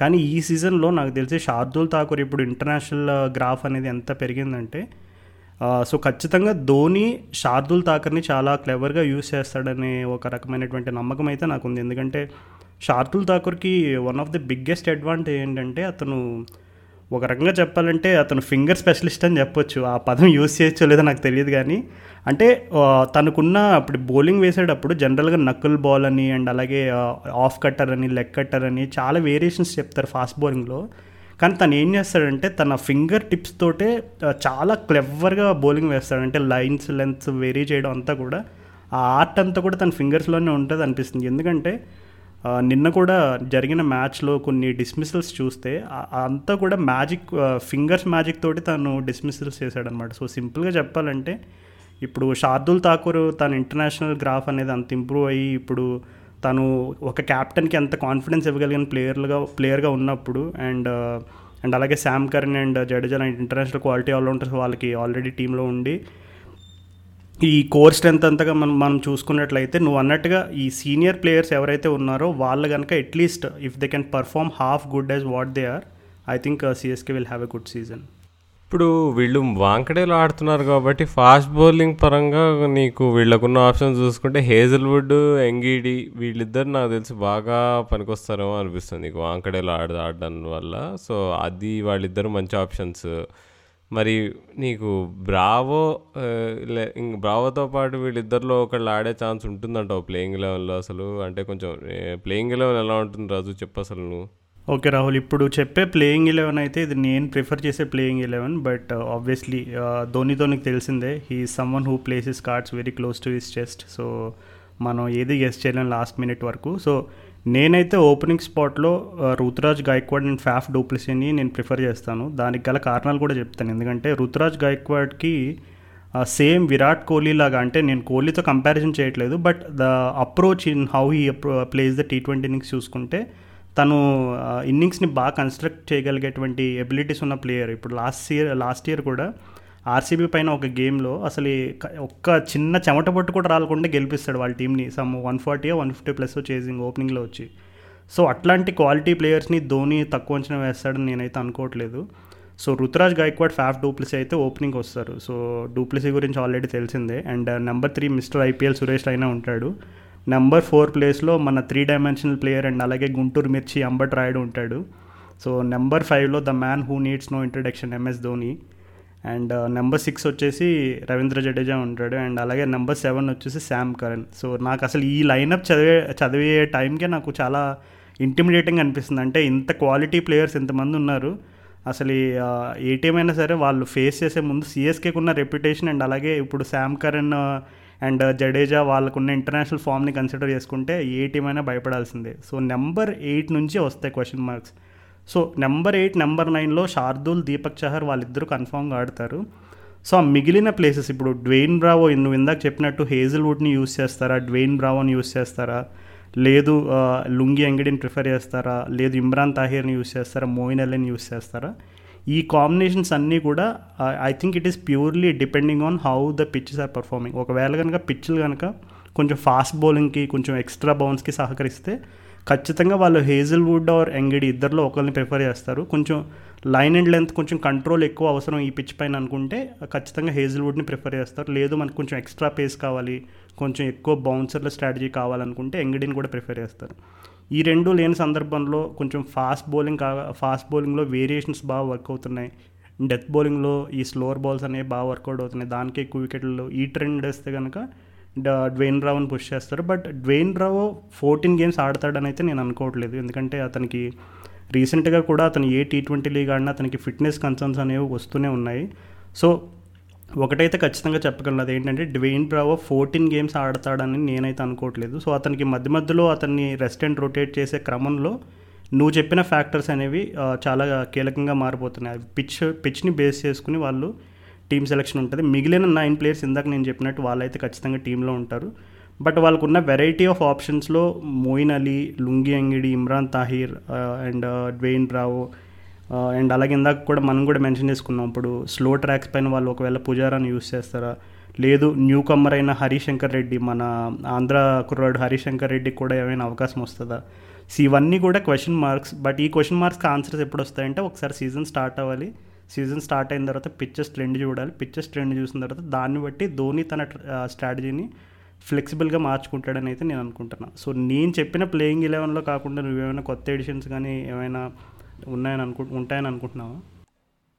కానీ ఈ సీజన్లో నాకు తెలిసి షార్దుల్ ఠాకూర్ ఇప్పుడు ఇంటర్నేషనల్ గ్రాఫ్ అనేది ఎంత పెరిగిందంటే సో ఖచ్చితంగా ధోని షార్దుల్ ఠాకర్ని చాలా క్లెవర్గా యూస్ చేస్తాడనే ఒక రకమైనటువంటి నమ్మకం అయితే నాకు ఉంది ఎందుకంటే Shardul ఠాకూర్కి one of the biggest advantage ఏంటంటే అతను ఒక రకంగా చెప్పాలంటే అతను ఫింగర్ స్పెషలిస్ట్ అని చెప్పొచ్చు. ఆ పదం యూస్ చేయొచ్చో లేదో నాకు తెలియదు కానీ. అంటే తనకున్న ఇప్పుడు బౌలింగ్ వేసేటప్పుడు జనరల్గా నక్కుల్ బాల్ అని అండ్ అలాగే ఆఫ్ కట్టర్ అని లెగ్ కట్టర్ అని చాలా వేరియేషన్స్ చెప్తారు ఫాస్ట్ బౌలింగ్లో. కానీ తను ఏం చేస్తాడంటే తన ఫింగర్ టిప్స్ తోటే చాలా క్లెవర్గా బౌలింగ్ వేస్తాడు. అంటే లైన్స్ లెంత్స్ వేరీ చేయడం అంతా కూడా. ఆ ఆర్ట్ అంతా కూడా తన ఫింగర్స్లోనే ఉంటుంది అనిపిస్తుంది ఎందుకంటే నిన్న కూడా జరిగిన మ్యాచ్లో కొన్ని డిస్మిసల్స్ చూస్తే అంతా కూడా మ్యాజిక్ ఫింగర్స్ మ్యాజిక్ తోటి తను డిస్మిసల్స్ చేశాడనమాట సో సింపుల్గా చెప్పాలంటే ఇప్పుడు షార్దుల్ ఠాకూర్ తన ఇంటర్నేషనల్ గ్రాఫ్ అనేది అంత ఇంప్రూవ్ అయ్యి ఇప్పుడు తను ఒక క్యాప్టెన్కి ఎంత కాన్ఫిడెన్స్ ఇవ్వగలిగిన ప్లేయర్లుగా ప్లేయర్గా ఉన్నప్పుడు అండ్ అండ్ అలాగే శామ్ కరణ్ అండ్ జడేజా లాంటి ఇంటర్నేషనల్ క్వాలిటీ ఆల్రౌండర్స్ వాళ్ళకి ఆల్రెడీ టీంలో ఉండి ఈ కోర్ స్ట్రెంత్ అంతగా మనం మనం చూసుకున్నట్లయితే నువ్వు అన్నట్టుగా ఈ సీనియర్ ప్లేయర్స్ ఎవరైతే ఉన్నారో వాళ్ళు కనుక at least if they can perform half good as what they are I think uh, CSK will have a good season. ఇప్పుడు వీళ్ళు వాంకడేలో ఆడుతున్నారు కాబట్టి ఫాస్ట్ బౌలింగ్ పరంగా నీకు వీళ్ళకున్న ఆప్షన్స్ చూసుకుంటే హేజల్వుడ్ ఎంగిడి వీళ్ళిద్దరు నాకు తెలిసి బాగా పనికొస్తారేమో అనిపిస్తుంది నీకు వాంకడేలో ఆడ ఆడడం వల్ల. సో అది వాళ్ళిద్దరు మంచి ఆప్షన్స్. మరి నీకు బ్రావో లే- ఇంక బ్రావోతో పాటు వీళ్ళిద్దరిలో ఒకళ్ళు ఆడే ఛాన్స్ ఉంటుందంటావు ప్లేయింగ్ లెవెన్లో అసలు. అంటే కొంచెం ప్లేయింగ్ లెవెన్ ఎలా ఉంటుంది రాజు? చెప్పు అసలు నువ్వు. ఓకే రాహుల్ ఇప్పుడు చెప్పే ప్లేయింగ్ ఎలెవెన్ అయితే ఇది నేను ప్రిఫర్ చేసే ప్లేయింగ్ ఎలెవెన్ బట్ ఆబ్వియస్లీ ధోనితో నీకు తెలిసిందే he some one who plays his cards very close to his chest so మనం ఏది గెస్ట్ చేయలేం లాస్ట్ మినిట్ వరకు. సో నేనైతే ఓపెనింగ్ స్పాట్లో రుతురాజ్ గాయక్వాడ్ అండ్ ఫ్యాఫ్ డూప్లిసీని నేను ప్రిఫర్ చేస్తాను. దానికి గల కారణాలు కూడా చెప్తాను. ఎందుకంటే రుతురాజ్ గాయక్వాడ్కి సేమ్ విరాట్ కోహ్లీ లాగా అంటే నేను కోహ్లీతో కంపారిజన్ చేయట్లేదు but the approach in how he plays the T twenty innings చూసుకుంటే తను ఇన్నింగ్స్ని బాగా కన్స్ట్రక్ట్ చేయగలిగేటువంటి ఎబిలిటీస్ ఉన్న ప్లేయర్ ఇప్పుడు లాస్ట్ ఇయర్ లాస్ట్ ఇయర్ కూడా ఆర్సీబీ పైన ఒక గేమ్లో అసలు ఒక్క చిన్న చెమట పట్టు కూడా రాలకుండా గెలిపిస్తాడు వాళ్ళ టీంని some one forty one fifty plus chasing ఓపెనింగ్లో వచ్చి. సో అట్లాంటి క్వాలిటీ ప్లేయర్స్ని ధోని తక్కువ అంచనా వేస్తాడని నేనైతే అనుకోవట్లేదు. So Ruturaj Gaikwad Faf du Plessis అయితే ఓపెనింగ్ వస్తారు. సో డూప్లిసీ గురించి ఆల్రెడీ తెలిసిందే. And number three mister IPL Suresh అయినా ఉంటాడు. నెంబర్ ఫోర్ ప్లేస్లో మన త్రీ డైమెన్షనల్ ప్లేయర్ అండ్ అలాగే గుంటూరు మిర్చి అంబట్ రాయుడు ఉంటాడు. సో నెంబర్ ఫైవ్లో the man who needs no introduction MS Dhoni. And uh, number six వచ్చేసి రవీంద్ర జడేజా ఉంటాడు. అండ్ అలాగే నెంబర్ సెవెన్ వచ్చేసి శామ్ కరణ్. సో నాకు అసలు ఈ లైనప్ చదివే చదివే టైంకే నాకు చాలా ఇంటిమిడేటింగ్ అనిపిస్తుంది. అంటే ఇంత క్వాలిటీ ప్లేయర్స్ ఇంతమంది ఉన్నారు. అసలు ఈ, uh, ఏ టీం అయినా సరే వాళ్ళు ఫేస్ చేసే ముందు సిఎస్కేకి ఉన్న రెప్యుటేషన్ అండ్ అలాగే ఇప్పుడు Sam Curran uh, and Jadeja వాళ్ళకున్న ఇంటర్నేషనల్ ఫామ్ని కన్సిడర్ చేసుకుంటే ఏ టీం అయినా భయపడాల్సిందే. సో నెంబర్ ఎయిట్ నుంచి వస్తాయి question marks so number eight number నైన్లో శార్దూల్ దీపక్ చహర్ వాళ్ళిద్దరూ కన్ఫామ్గా ఆడతారు. సో ఆ మిగిలిన ప్లేసెస్ ఇప్పుడు డ్వెయిన్ బ్రావో నువ్వు ఇందాక చెప్పినట్టు హేజిల్వుడ్ని యూస్ చేస్తారా? డ్వెయిన్ బ్రావోని యూస్ చేస్తారా? లేదు లుంగి అంగడిని ప్రిఫర్ చేస్తారా? లేదు ఇమ్రాన్ తాహిర్ని యూస్ చేస్తారా? మోయిన్ అలీని యూస్ చేస్తారా? ఈ కాంబినేషన్స్ అన్నీ కూడా I think it is purely depending on how the pitches are performing. ఒకవేళ కనుక పిచ్చులు కనుక కొంచెం ఫాస్ట్ బౌలింగ్కి కొంచెం ఎక్స్ట్రా బౌన్స్కి సహకరిస్తే ఖచ్చితంగా వాళ్ళు హేజల్వుడ్ ఆర్ ఎంగిడి ఇద్దరిలో ఒకరిని ప్రిఫర్ చేస్తారు. కొంచెం లైన్ అండ్ లెంత్ కొంచెం కంట్రోల్ ఎక్కువ అవసరం ఈ పిచ్ పైన అనుకుంటే ఖచ్చితంగా హేజల్వుడ్ని ప్రిఫర్ చేస్తారు. లేదు మనకు కొంచెం ఎక్స్ట్రా పేస్ కావాలి కొంచెం ఎక్కువ బౌన్సర్ల స్ట్రాటజీ కావాలనుకుంటే ఎంగిడిని కూడా ప్రిఫర్ చేస్తారు. ఈ రెండు లేని సందర్భంలో కొంచెం ఫాస్ట్ బౌలింగ్ కా ఫాస్ట్ బౌలింగ్లో వేరియేషన్స్ బాగా వర్క్ అవుతున్నాయి. డెత్ బౌలింగ్లో ఈ స్లోవర్ బాల్స్ అనేవి బాగా వర్కౌట్ అవుతున్నాయి. దానికే ఎక్కువ వికెట్లు ఈ ట్రెండ్ వేస్తే కనుక డ్వేన్ రావుని పుష్ చేస్తారు. But Dwayne Bravo fourteen games ఆడతాడని అయితే నేను అనుకోవట్లేదు. ఎందుకంటే అతనికి రీసెంట్గా కూడా అతను ఏ టీ ట్వంటీ లీగ్ ఆడినా అతనికి ఫిట్నెస్ కన్సర్న్స్ అనేవి వస్తూనే ఉన్నాయి. సో ఒకటైతే ఖచ్చితంగా చెప్పగలను. అది ఏంటంటే డ్వెయిన్ బ్రావో ఫోర్టీన్ గేమ్స్ ఆడతాడని నేనైతే అనుకోవట్లేదు. సో అతనికి మధ్య మధ్యలో అతన్ని రెస్ట్ అండ్ రొటేట్ చేసే క్రమంలో నువ్వు చెప్పిన ఫ్యాక్టర్స్ అనేవి చాలా కీలకంగా మారిపోతున్నాయి. పిచ్ పిచ్ని బేస్ చేసుకుని వాళ్ళు టీమ్ సెలెక్షన్ ఉంటుంది. మిగిలిన నైన్ ప్లేయర్స్ ఇందాక నేను చెప్పినట్టు వాళ్ళైతే ఖచ్చితంగా టీంలో ఉంటారు. బట్ వాళ్ళకున్న వెరైటీ ఆఫ్ ఆప్షన్స్లో Moeen Ali Lungi Ngidi Imran Tahir and Dwayne Bravo and అలాగే ఇందాక కూడా మనం కూడా మెన్షన్ చేసుకున్నాం. ఇప్పుడు స్లో ట్రాక్స్ పైన వాళ్ళు ఒకవేళ పుజారాని యూస్ చేస్తారా? లేదు న్యూ కమ్మర్ అయిన హరిశంకర్ రెడ్డి మన ఆంధ్ర కుర్రాడు హరిశంకర్ రెడ్డికి కూడా ఏమైనా అవకాశం వస్తుందా? సో ఇవన్నీ కూడా క్వశ్చన్ మార్క్స్ బట్ ఈ క్వశ్చన్ మార్క్స్కి ఆన్సర్స్ ఎప్పుడు వస్తాయంటే ఒకసారి సీజన్ స్టార్ట్ అవ్వాలి. సీజన్ స్టార్ట్ అయిన తర్వాత పిచ్చెస్ ట్రెండ్ చూడాలి. పిచ్చెస్ ట్రెండ్ చూసిన తర్వాత దాన్ని బట్టి ధోని తన స్ట్రాటజీని ఫ్లెక్సిబుల్గా మార్చుకుంటాడని అయితే నేను అనుకుంటున్నాను సో నేను చెప్పిన ప్లేయింగ్ ఎలెవెన్లో కాకుండా నువ్వేమైనా కొత్త ఎడిషన్స్ కానీ ఏమైనా ఉన్నాయని అనుకు ఉంటాయని అనుకుంటున్నావా?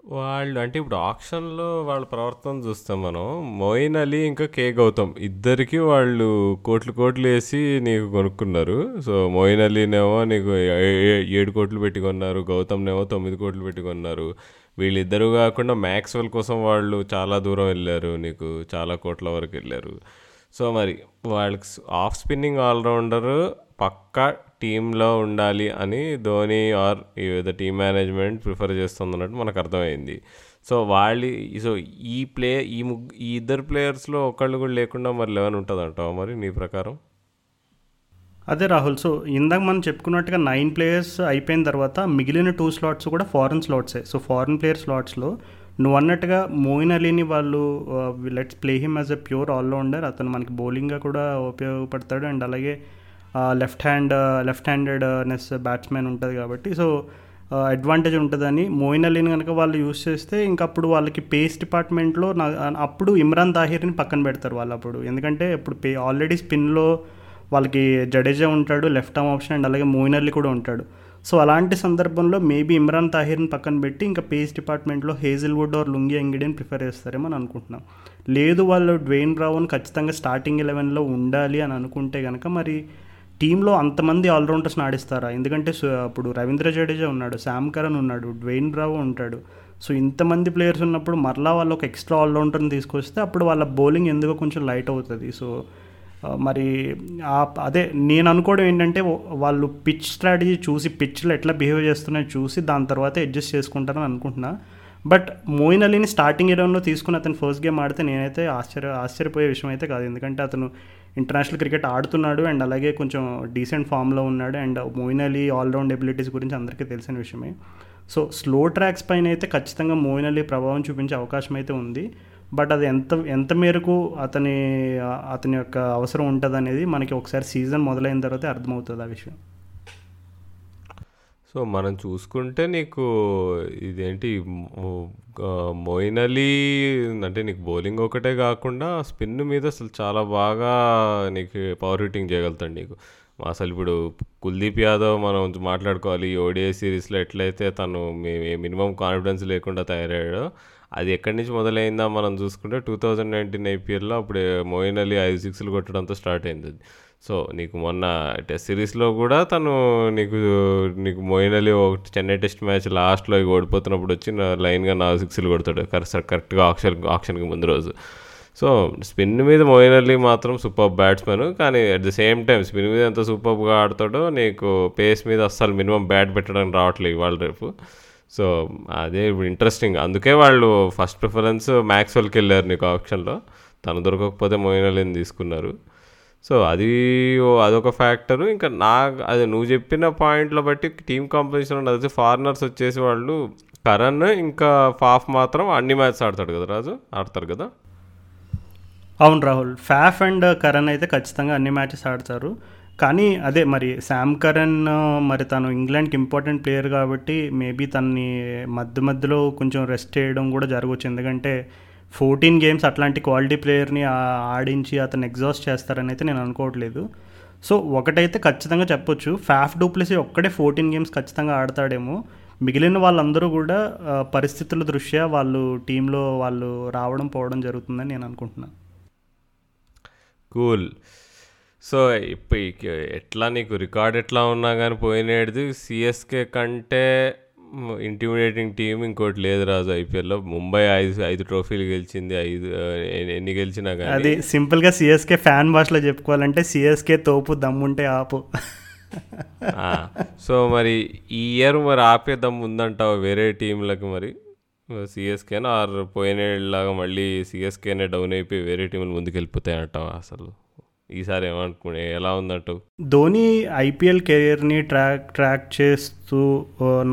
వాళ్ళు అంటే ఇప్పుడు ఆప్షన్లో వాళ్ళ ప్రవర్తన చూస్తాం మనం. మోయిన్ అలీ ఇంకా కే గౌతమ్ ఇద్దరికి వాళ్ళు కోట్లు కోట్లు వేసి నీకు కొనుక్కున్నారు. సో మోయిన్ అలీనేమో నీకు ఏ- ఏడు కోట్లు పెట్టి కొన్నారు గౌతమ్నేమో తొమ్మిది కోట్లు పెట్టి కొన్నారు. వీళ్ళిద్దరూ కాకుండా మ్యాక్స్వెల్ కోసం వాళ్ళు చాలా దూరం వెళ్ళారు నీకు చాలా కోట్ల వరకు వెళ్ళారు. సో మరి వాళ్ళకి ఆఫ్ స్పిన్నింగ్ ఆల్రౌండర్ పక్కా టీంలో ఉండాలి అని ధోని ఆర్ ఏదో టీమ్ మేనేజ్మెంట్ ప్రిఫర్ చేస్తుందన్నట్టు మనకు అర్థమైంది. సో వాళ్ళు సో ఈ ప్లే ఈ ముగ్గు ఈ ఇద్దరు ప్లేయర్స్లో ఒకళ్ళు కూడా లేకుండా మరి లెవెన్ ఉంటుంది అంటావా మరి నీ ప్రకారం? అదే రాహుల్ సో ఇందాక మనం చెప్పుకున్నట్టుగా నైన్ ప్లేయర్స్ అయిపోయిన తర్వాత మిగిలిన టూ స్లాట్స్ కూడా ఫారెన్ స్లాట్సే సో ఫారెన్ ప్లేయర్ స్లాట్స్లో నువ్వు అన్నట్టుగా మోయిన్ అలీని వాళ్ళు let's play him as a pure all rounder అతను మనకి బౌలింగ్గా కూడా ఉపయోగపడతాడు. అండ్ అలాగే left hand left handedness batsmen ఉంటుంది కాబట్టి. సో uh, అడ్వాంటేజ్ ఉంటుందని మోయిన్ అలీని కనుక వాళ్ళు యూస్ చేస్తే ఇంకా అప్పుడు వాళ్ళకి పేస్ డిపార్ట్మెంట్లో నా అప్పుడు ఇమ్రాన్ తాహిర్ని పక్కన పెడతారు వాళ్ళు అప్పుడు. ఎందుకంటే ఇప్పుడు పే ఆల్రెడీ స్పిన్లో వాళ్ళకి జడేజా ఉంటాడు లెఫ్ట్ ఆర్మ్ ఆప్షన్ అండ్ అలాగే మోయిన్ అలీ కూడా ఉంటాడు. సో అలాంటి సందర్భంలో మేబీ ఇమ్రాన్ తాహిర్ని పక్కన పెట్టి ఇంకా పేస్ డిపార్ట్మెంట్లో హేజిల్వుడ్ ఆర్ లుంగి ఎంగిడిని ప్రిఫర్ చేస్తారేమో అని అనుకుంటున్నాం. లేదు వాళ్ళు డ్వెయిన్ రావుని ఖచ్చితంగా స్టార్టింగ్ ఎలెవెన్లో ఉండాలి అని అనుకుంటే కనుక మరి టీంలో అంతమంది ఆల్రౌండర్స్ ఆడిస్తారా? ఎందుకంటే అప్పుడు రవీంద్ర జడేజా ఉన్నాడు శామ్ కరణ్ ఉన్నాడు డ్వెయిన్ రావు ఉంటాడు. సో ఇంతమంది ప్లేయర్స్ ఉన్నప్పుడు మరలా వాళ్ళు ఒక ఎక్స్ట్రా ఆల్రౌండర్ని తీసుకొస్తే అప్పుడు వాళ్ళ బౌలింగ్ ఎందుకో కొంచెం లైట్ అవుతుంది. సో మరి అదే నేను అనుకోవడం ఏంటంటే వాళ్ళు పిచ్ స్ట్రాటజీ చూసి పిచ్లో ఎట్లా బిహేవ్ చేస్తున్నాయో చూసి దాని తర్వాత అడ్జస్ట్ చేసుకుంటారని అనుకుంటున్నా. బట్ మోయిన్ అలీని స్టార్టింగ్ ఇరవన్లో తీసుకుని అతను ఫస్ట్ గేమ్ ఆడితే నేనైతే ఆశ్చర్య ఆశ్చర్యపోయే విషయం అయితే కాదు. ఎందుకంటే అతను ఇంటర్నేషనల్ క్రికెట్ ఆడుతున్నాడు అండ్ అలాగే కొంచెం డీసెంట్ ఫామ్లో ఉన్నాడు and Moeen Ali all round abilities గురించి అందరికీ తెలిసిన విషయమే. సో స్లో ట్రాక్స్ పైన అయితే ఖచ్చితంగా మోయిన్ అలీ ప్రభావం చూపించే అవకాశం అయితే ఉంది. బట్ అది ఎంత ఎంత మేరకు అతని అతని యొక్క అవసరం ఉంటుంది అనేది మనకి ఒకసారి సీజన్ మొదలైన తర్వాత అర్థమవుతుంది ఆ విషయం. సో మనం చూసుకుంటే నీకు ఇదేంటి మోయిన్ అలీ అంటే నీకు బౌలింగ్ ఒకటే కాకుండా స్పిన్ మీద అసలు చాలా బాగా నీకు పవర్ హిట్టింగ్ చేయగలుగుతాడు నీకు. అసలు ఇప్పుడు కుల్దీప్ యాదవ్ మనం మాట్లాడుకోవాలి ఓడిఐ సిరీస్లో ఎట్లయితే తను మినిమం కాన్ఫిడెన్స్ లేకుండా తయారయ్యాడో అది ఎక్కడి నుంచి మొదలైందా మనం చూసుకుంటే టూ థౌజండ్ నైన్టీన్ ఐపీఎల్లో అప్పుడు మోయిన్ అలీ ఐదు సిక్స్లు కొట్టడంతో స్టార్ట్ అయింది. సో నీకు మొన్న టెస్ట్ సిరీస్లో కూడా తను నీకు నీకు మోయిన్ అలీ ఒక చెన్నై టెస్ట్ మ్యాచ్ లాస్ట్లో ఇక ఓడిపోతున్నప్పుడు వచ్చి నా లైన్గా నాలుగు సిక్స్లు కొడతాడు. కరెక్ట్ కరెక్ట్గా ఆప్షన్ ఆప్షన్కి ముందు రోజు. సో స్పిన్ మీద మోయిన్ అలీ మాత్రం సూపర్ బ్యాట్స్మెన్. కానీ at the same time spin మీద ఎంత సూపర్గా ఆడతాడో నీకు పేస్ మీద అస్సలు మినిమం బ్యాట్ పెట్టడానికి రావట్లేదు ఇవాళ రేపు. సో అదే ఇప్పుడు ఇంట్రెస్టింగ్ అందుకే వాళ్ళు ఫస్ట్ ప్రిఫరెన్స్ మ్యాక్స్వెల్కి వెళ్ళారు నీకు ఆప్షన్లో తను దొరకకపోతే మోయినలేని తీసుకున్నారు. సో అది ఓ- అదొక ఫ్యాక్టరు ఇంకా నా అది నువ్వు చెప్పిన పాయింట్లో బట్టి టీమ్ కాంపోజిషన్ అదే ఫారినర్స్ వచ్చేసి వాళ్ళు కరణ్ ఇంకా ఫాఫ్ మాత్రం అన్ని మ్యాచ్ ఆడతాడు కదా రాజు? ఆడతారు కదా? అవును రాహుల్. ఫ్యాఫ్ అండ్ కరణ్ అయితే ఖచ్చితంగా అన్ని మ్యాచెస్ ఆడతారు. కానీ అదే మరి శామ్ కరణ్ మరి తను ఇంగ్లాండ్కి ఇంపార్టెంట్ ప్లేయర్ కాబట్టి మేబీ తనని మధ్య మధ్యలో కొంచెం రెస్ట్ చేయడం కూడా జరగవచ్చు ఎందుకంటే ఫోర్టీన్ గేమ్స్ అట్లాంటి క్వాలిటీ ప్లేయర్ని ఆడించి అతను ఎగ్జాస్ట్ చేస్తారని అయితే నేను అనుకోవట్లేదు. సో ఒకటైతే ఖచ్చితంగా చెప్పొచ్చు ఫ్యాఫ్ డూప్లెసీ ఒక్కడే ఫోర్టీన్ గేమ్స్ ఖచ్చితంగా ఆడతాడేమో. మిగిలిన వాళ్ళందరూ కూడా పరిస్థితుల దృష్ట్యా వాళ్ళు టీంలో వాళ్ళు రావడం పోవడం జరుగుతుందని నేను అనుకుంటున్నాను. కూల్. సో ఇప్పుడు ఎట్లా నీకు రికార్డ్ ఎట్లా ఉన్నా కానీ పోయినేది సిఎస్కే కంటే ఇంటిమిడేటింగ్ టీం ఇంకోటి లేదు రాజు ఐపీఎల్లో. ముంబై ఐదు ఐదు ట్రోఫీలు గెలిచింది ఐదు ఎన్ని- గెలిచినా కానీ అది సింపుల్గా సిఎస్కే ఫ్యాన్ భాషలో చెప్పుకోవాలంటే సిఎస్కే తోపు దమ్ముంటే ఆపు. సో మరి ఈ ఇయర్ మరి ఆపే దమ్ము ఉందంటావు వేరే టీంలకు మరి? సిఎస్కేనా ఆర్ పోయినేలాగా మళ్ళీ సిఎస్కేనే డౌన్ అయిపోయి వేరే టీంలు ముందుకు వెళ్ళిపోతాయి అంటావా అసలు? ఈసారి ఏమనుకునే ఎలా ఉందంటావు ధోని ఐపీఎల్ కెరియర్ని ట్రాక్ ట్రాక్ చేస్తూ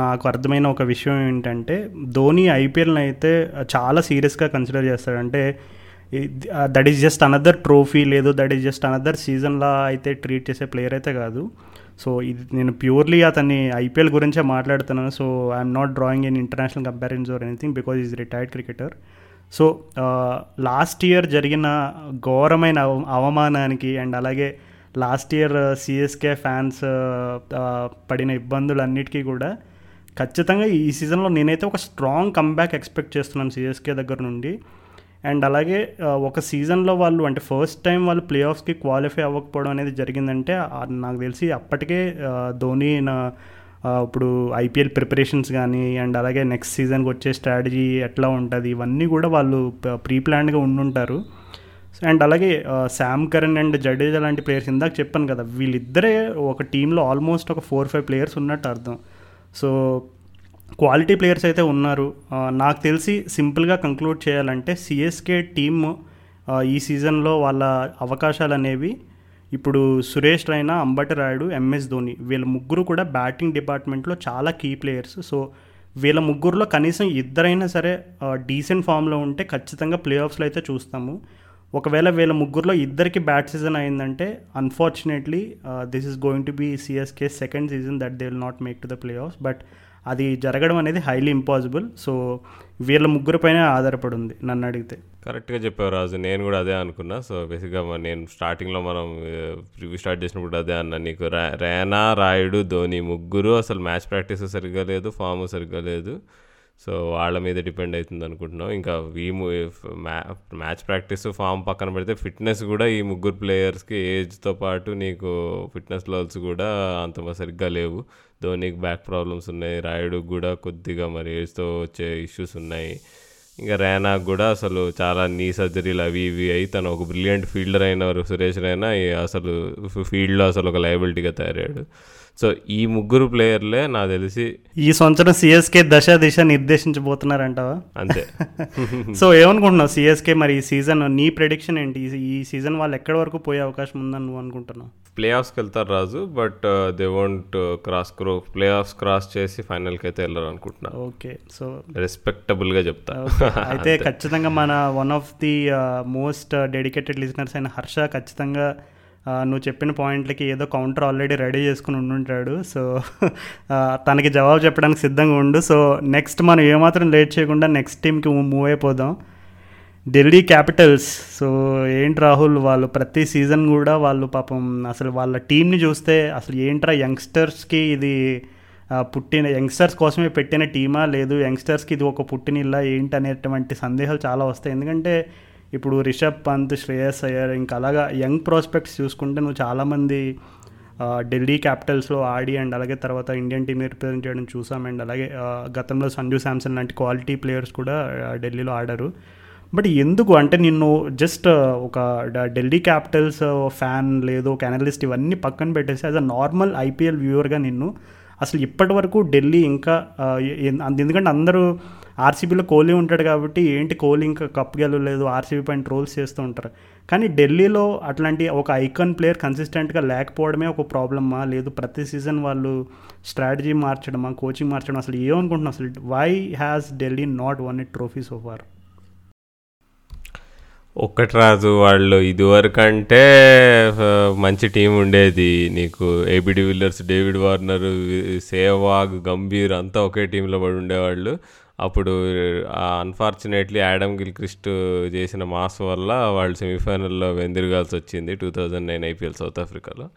నాకు అర్థమైన ఒక విషయం ఏంటంటే ధోని ఐపీఎల్ని అయితే చాలా సీరియస్గా కన్సిడర్ చేస్తాడంటే that is just another trophy లేదు దట్ ఈస్ జస్ట్ అనదర్ సీజన్లా అయితే ట్రీట్ చేసే ప్లేయర్ అయితే కాదు. సో ఇది నేను ప్యూర్లీ అతన్ని ఐపీఎల్ గురించే మాట్లాడుతున్నాను. So I'm not drawing in international comparisons or anything because is retired cricketer so last year జరిగిన ఘోరమైన అవ అవమానానికి అండ్ అలాగే లాస్ట్ ఇయర్ సిఎస్కే ఫ్యాన్స్ పడిన ఇబ్బందులన్నిటికీ కూడా ఖచ్చితంగా ఈ సీజన్లో నేనైతే ఒక స్ట్రాంగ్ కమ్బ్యాక్ ఎక్స్పెక్ట్ చేస్తున్నాను సిఎస్కే దగ్గర నుండి. అండ్ అలాగే ఒక సీజన్లో వాళ్ళు అంటే ఫస్ట్ టైం వాళ్ళు ప్లే ఆఫ్స్కి క్వాలిఫై అవ్వకపోవడం అనేది జరిగిందంటే నాకు తెలిసి అప్పటికే ధోని నా ఇప్పుడు ఐపీఎల్ ప్రిపరేషన్స్ కానీ అండ్ అలాగే నెక్స్ట్ సీజన్కి వచ్చే స్ట్రాటజీ ఎట్లా ఉంటుంది ఇవన్నీ కూడా వాళ్ళు ప్రీ ప్లాన్డ్గా ఉండుంటారు. అండ్ అలాగే శామ్ కరణ్ అండ్ జడేజా లాంటి ప్లేయర్స్ ఇందాక చెప్పాను కదా వీళ్ళిద్దరే ఒక టీంలో ఆల్మోస్ట్ ఒక ఫోర్ ఫైవ్ ప్లేయర్స్ ఉన్నట్టు అర్థం. సో క్వాలిటీ ప్లేయర్స్ అయితే ఉన్నారు. నాకు తెలిసి సింపుల్గా కంక్లూడ్ చేయాలంటే సిఎస్కే టీమ్ ఈ సీజన్లో వాళ్ళ అవకాశాలు అనేవి ఇప్పుడు సురేష్ రైనా అంబటి రాయుడు ఎంఎస్ ధోని వీళ్ళ ముగ్గురు కూడా బ్యాటింగ్ డిపార్ట్మెంట్లో చాలా కీ ప్లేయర్స్. సో వీళ్ళ ముగ్గురులో కనీసం ఇద్దరైనా సరే డీసెంట్ ఫామ్లో ఉంటే ఖచ్చితంగా ప్లే ఆఫ్స్లో అయితే చూస్తాము. ఒకవేళ వీళ్ళ ముగ్గురులో ఇద్దరికి బ్యాట్ సీజన్ అయిందంటే unfortunately this is going to be CSK second season that they will not make to the play offs but అది జరగడం అనేది హైలీ ఇంపాసిబుల్. సో వీళ్ళ ముగ్గురు పైన ఆధారపడి ఉంది నన్ను అడిగితే. కరెక్ట్గా చెప్పావు రాజు. నేను కూడా అదే అనుకున్నా. సో బేసిక్గా నేను స్టార్టింగ్లో మనం ప్రివ్యూ స్టార్ట్ చేసినప్పుడు అదే అన్నా. నీకు రా- రేనా రాయుడు ధోని ముగ్గురు అసలు మ్యాచ్ ప్రాక్టీస్ సరిగ్గా లేదు ఫామ్ సరిగ్గా లేదు. సో వాళ్ళ మీద డిపెండ్ అవుతుంది అనుకుంటున్నాం. ఇంకా ఈ మ్యా మ్యాచ్ ప్రాక్టీస్ ఫామ్ పక్కన పెడితే ఫిట్నెస్ కూడా ఈ ముగ్గురు ప్లేయర్స్కి ఏజ్తో పాటు నీకు ఫిట్నెస్ లెవెల్స్ కూడా అంత సరిగ్గా లేవు. ధోనికి బ్యాక్ ప్రాబ్లమ్స్ ఉన్నాయి. రాయుడు కూడా కొద్దిగా మరి ఏజ్తో వచ్చే ఇష్యూస్ ఉన్నాయి. ఇంకా రేనాకు కూడా అసలు చాలా నీ సర్జరీలు అవి ఇవి అయి తను ఒక బ్రిలియంట్ ఫీల్డర్ అయిన సురేష్ రైనా అసలు ఫీల్డ్లో అసలు ఒక లయబిలిటీగా తయారయ్యాడు. సో ఈ ముగ్గురు ప్లేయర్లే నాకు తెలిసి ఈ సంవత్సరం సిఎస్కే దశ దిశ నిర్దేశించబోతున్నారంటావా? అంతే. సో ఏమనుకుంటున్నావు సిఎస్కే మరి ఈ సీజన్ నీ ప్రెడిక్షన్ ఏంటి? ఈ- సీజన్ వాళ్ళు ఎక్కడి వరకు పోయే అవకాశం ఉందని నువ్వు అనుకుంటున్నావు? ప్లే ఆఫ్స్కి వెళ్తారు Raju but they won't cross crow play offs cross చేసి ఫైనల్కి అయితే వెళ్ళరు అనుకుంటున్నా. ఓకే సో రెస్పెక్టబుల్గా చెప్తా. అయితే ఖచ్చితంగా మన one of the most dedicated listeners అయిన హర్ష ఖచ్చితంగా నువ్వు చెప్పిన పాయింట్లకి ఏదో కౌంటర్ ఆల్రెడీ రెడీ చేసుకుని ఉండుంటాడు. సో తనకి జవాబు చెప్పడానికి సిద్ధంగా ఉండు. సో నెక్స్ట్ మనం ఏమాత్రం లేట్ చేయకుండా నెక్స్ట్ టీంకి మూవ్ అయిపోదాం. ఢిల్లీ క్యాపిటల్స్ సో ఏంటి రాహుల్ వాళ్ళు ప్రతి సీజన్ కూడా వాళ్ళు పాపం అసలు వాళ్ళ టీంని చూస్తే అసలు ఏంట్రా యంగ్స్టర్స్కి ఇది పుట్టిన యంగ్స్టర్స్ కోసమే పెట్టిన టీమా లేదు యంగ్స్టర్స్కి ఇది ఒక పుట్టినిల్లా ఏంటి అనేటువంటి సందేహాలు చాలా వస్తాయి. ఎందుకంటే ఇప్పుడు రిషబ్ పంత్ శ్రేయస్ అయ్యర్ ఇంకా అలాగా యంగ్ ప్రాస్పెక్ట్స్ చూసుకుంటే నువ్వు చాలామంది ఢిల్లీ క్యాపిటల్స్లో ఆడి అండ్ అలాగే తర్వాత ఇండియన్ టీం రిప్రజెంట్ చేయడం చూసాం. అండ్ అలాగే గతంలో సంజు శాంసన్ లాంటి క్వాలిటీ ప్లేయర్స్ కూడా ఢిల్లీలో ఆడారు. బట్ ఎందుకు? అంటే నిన్ను జస్ట్ ఒక ఢిల్లీ క్యాపిటల్స్ ఫ్యాన్ లేదు ఒక అనలిస్ట్ ఇవన్నీ పక్కన పెట్టేసి యాజ్ అ నార్మల్ ఐపీఎల్ వ్యూవర్గా నిన్ను అసలు ఇప్పటి వరకు ఢిల్లీ ఇంకా ఎందుకంటే అందరూ ఆర్సీబీలో కోహ్లీ ఉంటాడు కాబట్టి ఏంటి కోహ్లీ ఇంకా కప్ గెలవలేదు ఆర్సీబీ పైన ట్రోల్స్ చేస్తూ ఉంటారు. కానీ ఢిల్లీలో అట్లాంటి ఒక ఐకాన్ ప్లేయర్ కన్సిస్టెంట్గా లేకపోవడమే ఒక ప్రాబ్లమా? లేదు ప్రతి సీజన్ వాళ్ళు స్ట్రాటజీ మార్చడమా? కోచింగ్ మార్చడం అసలు ఏమనుకుంటున్నాం అసలు why has Delhi not won it trophy so far ఒక్కటి రాజు వాళ్ళు ఇదివరకు అంటే మంచి టీం ఉండేది. నీకు AB de Villiers David Warner Sehwag Gambhir అంతా ఒకే టీంలో పడి ఉండేవాళ్ళు. అప్పుడు అన్ఫార్చునేట్లీ యాడమ్ గిల్క్రిస్ట్ చేసిన మాస్ వల్ల వాళ్ళు సెమీఫైనల్లో వెందిరగాల్సి వచ్చింది two thousand nine IPL South ఆఫ్రికాలో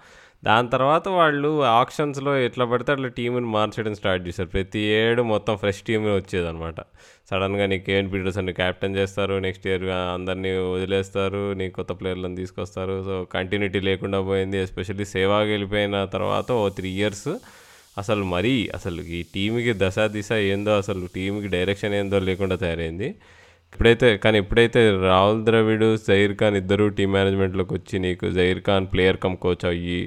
దాని తర్వాత వాళ్ళు ఆప్షన్స్లో ఎట్లా పడితే అట్లా టీంని మార్చడం స్టార్ట్ చేశారు. ప్రతి ఏడు మొత్తం ఫ్రెష్ టీమ్ వచ్చేదనమాట సడన్గా నీకు కేఎన్ పీటర్సన్ క్యాప్టెన్ చేస్తారు నెక్స్ట్ ఇయర్ అందరినీ వదిలేస్తారు నీ కొత్త ప్లేయర్లను తీసుకొస్తారు. సో కంటిన్యూటీ లేకుండా పోయింది ఎస్పెషల్లీ సేవాకి వెళ్ళిపోయిన తర్వాత ఓ త్రీ ఇయర్స్ అసలు మరీ అసలు ఈ టీంకి దశ దిశ ఏందో అసలు టీంకి డైరెక్షన్ ఏందో లేకుండా తయారైంది. ఇప్పుడైతే కానీ ఎప్పుడైతే రాహుల్ ద్రవిడ్ జైర్ ఖాన్ ఇద్దరు టీం మేనేజ్మెంట్లోకి వచ్చి నీకు Zaheer Khan player cum coach అయ్యి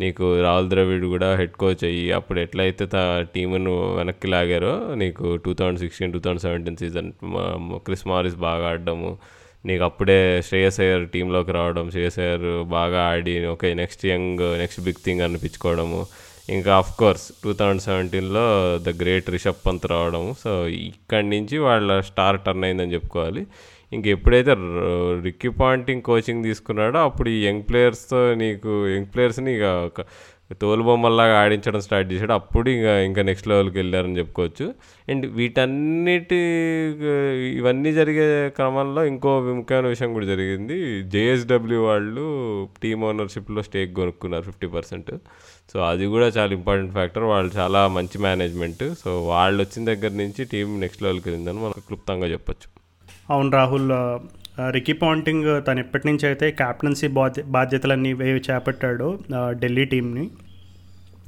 నీకు రాహుల్ ద్రవిడ్ కూడా హెడ్ కోచ్ అయ్యి అప్పుడు ఎట్లయితే తా టీమును వెనక్కి లాగారో నీకు two thousand sixteen two thousand seventeen season Chris Morris బాగా ఆడడము నీకు అప్పుడే శ్రేయస్ అయ్యర్ టీంలోకి రావడం శ్రేయస్ అయ్యర్ బాగా ఆడి okay next young next big thing అనిపించుకోవడము ఇంకా అఫ్ కోర్స్ టూ థౌజండ్ సెవెంటీన్లో ద గ్రేట్ రిషబ్ పంత్ రావడం. సో ఇక్కడి నుంచి వాళ్ళ స్టార్ టర్న్ అయిందని చెప్పుకోవాలి. ఇంక ఎప్పుడైతే రిక్కీ పాయింటింగ్ కోచింగ్ తీసుకున్నాడో అప్పుడు ఈ యంగ్ ప్లేయర్స్తో నీకు యంగ్ ప్లేయర్స్ని ఇక తోలు బొమ్మల్లాగా ఆడించడం స్టార్ట్ చేశాడు. అప్పుడు ఇంకా ఇంకా నెక్స్ట్ లెవెల్కి వెళ్ళారని చెప్పుకోవచ్చు. అండ్ వీటన్నిటి ఇవన్నీ జరిగే క్రమంలో ఇంకో ముఖ్యమైన విషయం కూడా జరిగింది. జేఎస్డబ్ల్యూ వాళ్ళు టీమ్ ఓనర్షిప్లో స్టేక్ కొనుక్కున్నారు ఫిఫ్టీ పర్సెంట్. సో అది కూడా చాలా ఇంపార్టెంట్ ఫ్యాక్టర్. వాళ్ళు చాలా మంచి మేనేజ్మెంట్. సో వాళ్ళు వచ్చిన దగ్గర నుంచి టీం నెక్స్ట్ లెవెల్కి వెళ్ళిందని మనం క్లుప్తంగా చెప్పొచ్చు. అవును రాహుల్ రికీ పాంటింగ్ తను ఎప్పటి నుంచి అయితే క్యాప్టెన్సీ బాధ్య బాధ్యతలన్నీ వేవి చేపట్టాడో ఢిల్లీ టీంని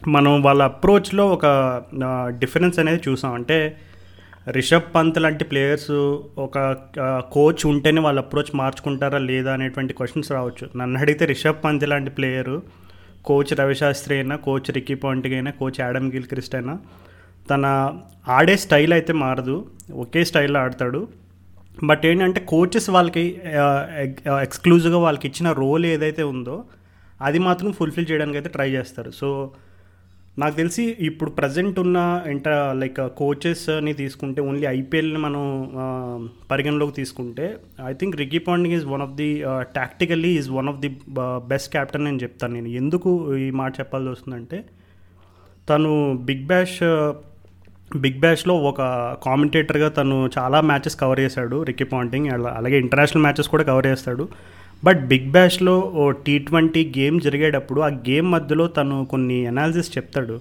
మనం వాళ్ళ అప్రోచ్లో ఒక డిఫరెన్స్ అనేది చూసాం. అంటే రిషబ్ పంత్ లాంటి ప్లేయర్స్ ఒక కోచ్ ఉంటేనే వాళ్ళ అప్రోచ్ మార్చుకుంటారా లేదా అనేటువంటి క్వశ్చన్స్ రావచ్చు. నన్ను అడిగితే రిషబ్ పంత్ లాంటి ప్లేయరు కోచ్ రవిశాస్త్రి అయినా కోచ్ రికీ పాయింట్కి అయినా కోచ్ యాడమ్ గిల్ క్రిస్ట్ అయినా తన ఆడే స్టైల్ అయితే మారదు. ఒకే స్టైల్లో ఆడతాడు. బట్ ఏంటంటే కోచెస్ వాళ్ళకి ఎక్స్క్లూజివ్గా వాళ్ళకి ఇచ్చిన రోల్ ఏదైతే ఉందో అది మాత్రం ఫుల్ఫిల్ చేయడానికి అయితే ట్రై చేస్తారు. సో నాకు తెలిసి ఇప్పుడు ప్రజెంట్ ఉన్న ఇంట లైక్ కోచెస్ని తీసుకుంటే ఓన్లీ ఐపీఎల్ని మనం పరిగణలోకి తీసుకుంటే I think Ricky Ponting is one of the tactically is one of the best captain అని చెప్తాను నేను. ఎందుకు ఈ మాట చెప్పాల్సి వస్తుందంటే తను బిగ్ బ్యాష్ బిగ్ బ్యాష్లో ఒక కామెంటేటర్గా తను చాలా మ్యాచెస్ కవర్ చేశాడు రికీ పాంటింగ్ అలా- అలాగే ఇంటర్నేషనల్ మ్యాచెస్ కూడా కవర్ చేస్తాడు. బట్ బిగ్ బ్యాష్లో ఓ టీ ట్వంటీ గేమ్ జరిగేటప్పుడు ఆ గేమ్ మధ్యలో తను కొన్ని అనాలిసిస్ చెప్తాడు.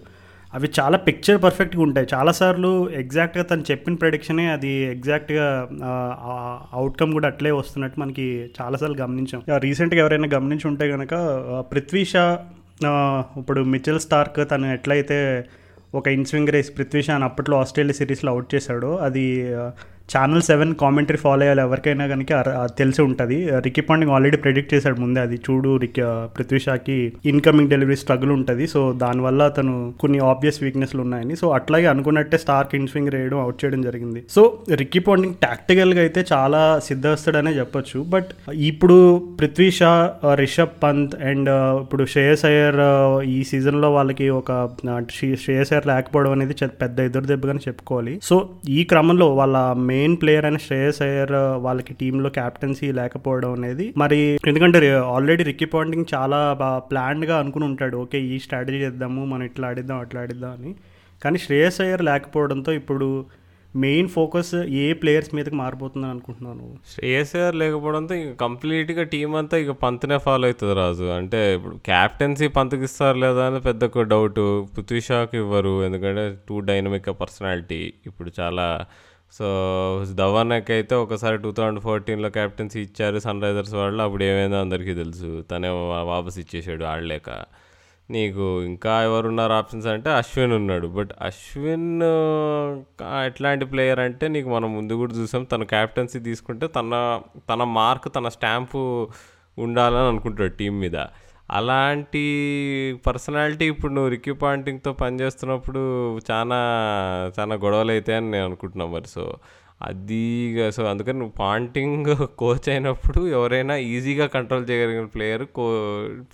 అవి చాలా పిక్చర్ పర్ఫెక్ట్గా ఉంటాయి. చాలాసార్లు ఎగ్జాక్ట్గా తను చెప్పిన ప్రెడిక్షనే అది ఎగ్జాక్ట్గా అవుట్కమ్ కూడా అట్లే వస్తున్నట్టు మనకి చాలాసార్లు గమనించాం. రీసెంట్గా ఎవరైనా గమనించి ఉంటే కనుక పృథ్వీ షా ఇప్పుడు మిచెల్ స్టార్క్ తను ఎట్లయితే ఒక ఇన్స్వింగ్ రేస్ పృథ్వీ షాన్ అప్పట్లో ఆస్ట్రేలియా సిరీస్లో అవుట్ చేశాడు. అది ఛానల్ సెవెన్ కామెంటరీ ఫాలో అయ్యాలి ఎవరికైనా కనుక అది తెలిసి ఉంటుంది. రికీ పాండింగ్ ఆల్రెడీ ప్రెడిక్ట్ చేశాడు ముందే అది చూడు రిక్ పృథ్వీషాకి ఇన్కమింగ్ డెలివరీ స్ట్రగుల్ ఉంటుంది. సో దానివల్ల అతను కొన్ని ఆబ్వియస్ వీక్నెస్లు ఉన్నాయని. సో అట్లాగే అనుకున్నట్టే స్టార్క్ స్వింగ్ రేయడం అవుట్ చేయడం జరిగింది. సో రికీ పాండింగ్ టాక్టికల్గా అయితే చాలా సిద్ధవస్తాడనే చెప్పొచ్చు. బట్ ఇప్పుడు పృథ్వీ షా రిషబ్ పంత్ అండ్ ఇప్పుడు శ్రేయస్ అయ్యర్ ఈ సీజన్లో వాళ్ళకి ఒక శ్రీ- శ్రేయస్ అయ్యర్ లేకపోవడం అనేది పెద్ద ఎదురు దెబ్బగానే చెప్పుకోవాలి. సో ఈ క్రమంలో వాళ్ళ మెయిన్ ప్లేయర్ అయిన శ్రేయస్ అయ్యర్ వాళ్ళకి టీంలో క్యాప్టెన్సీ లేకపోవడం అనేది మరి ఎందుకంటే ఆల్రెడీ రిక్కీ పాయింటింగ్ చాలా ప్లాన్డ్గా అనుకుని ఉంటాడు. ఓకే ఈ స్ట్రాటజీ చేద్దాము మనం ఇట్లా ఆడిద్దాం అట్లా ఆడిద్దాం అని. కానీ శ్రేయస్ అయ్యర్ లేకపోవడంతో ఇప్పుడు మెయిన్ ఫోకస్ ఏ ప్లేయర్స్ మీదకి మారిపోతుందని అనుకుంటున్నాను శ్రేయస్ గారు లేకపోవడంతో ఇంక కంప్లీట్గా టీం అంతా ఇక పంతనే ఫాలో అవుతుంది రాజు. అంటే ఇప్పుడు క్యాప్టెన్సీ పంతకిస్తారు లేదా అని పెద్ద డౌట్ పృథ్వీ షాకి ఇవ్వరు. ఎందుకంటే టూ డైనమిక్ పర్సనాలిటీ ఇప్పుడు చాలా సో ధవన్కి అయితే ఒకసారి టూ థౌజండ్ ఫోర్టీన్లో క్యాప్టెన్సీ ఇచ్చారు సన్ రైజర్స్ వాళ్ళు అప్పుడు ఏమైందో అందరికీ తెలుసు. తనే వాపస్ ఇచ్చేసాడు ఆడలేక. నీకు ఇంకా ఎవరున్నారు ఆప్షన్స్ అంటే అశ్విన్ ఉన్నాడు. బట్ అశ్విన్ ఎట్లాంటి ప్లేయర్ అంటే నీకు మనం ముందు కూడా చూసాం. తన క్యాప్టెన్సీ తీసుకుంటే తన తన మార్క్ తన స్టాంపు ఉండాలని అనుకుంటాడు టీం మీద. అలాంటి పర్సనాలిటీ ఇప్పుడు నువ్వు రిక్కీ పాంటింగ్తో పనిచేస్తున్నప్పుడు చాలా చాలా గొడవలు అవుతాయని నేను అనుకుంటున్నాను మరి. సో అది సో అందుకని నువ్వు పాంటింగ్ కోచ్ అయినప్పుడు ఎవరైనా ఈజీగా కంట్రోల్ చేయగలిగిన ప్లేయర్ కో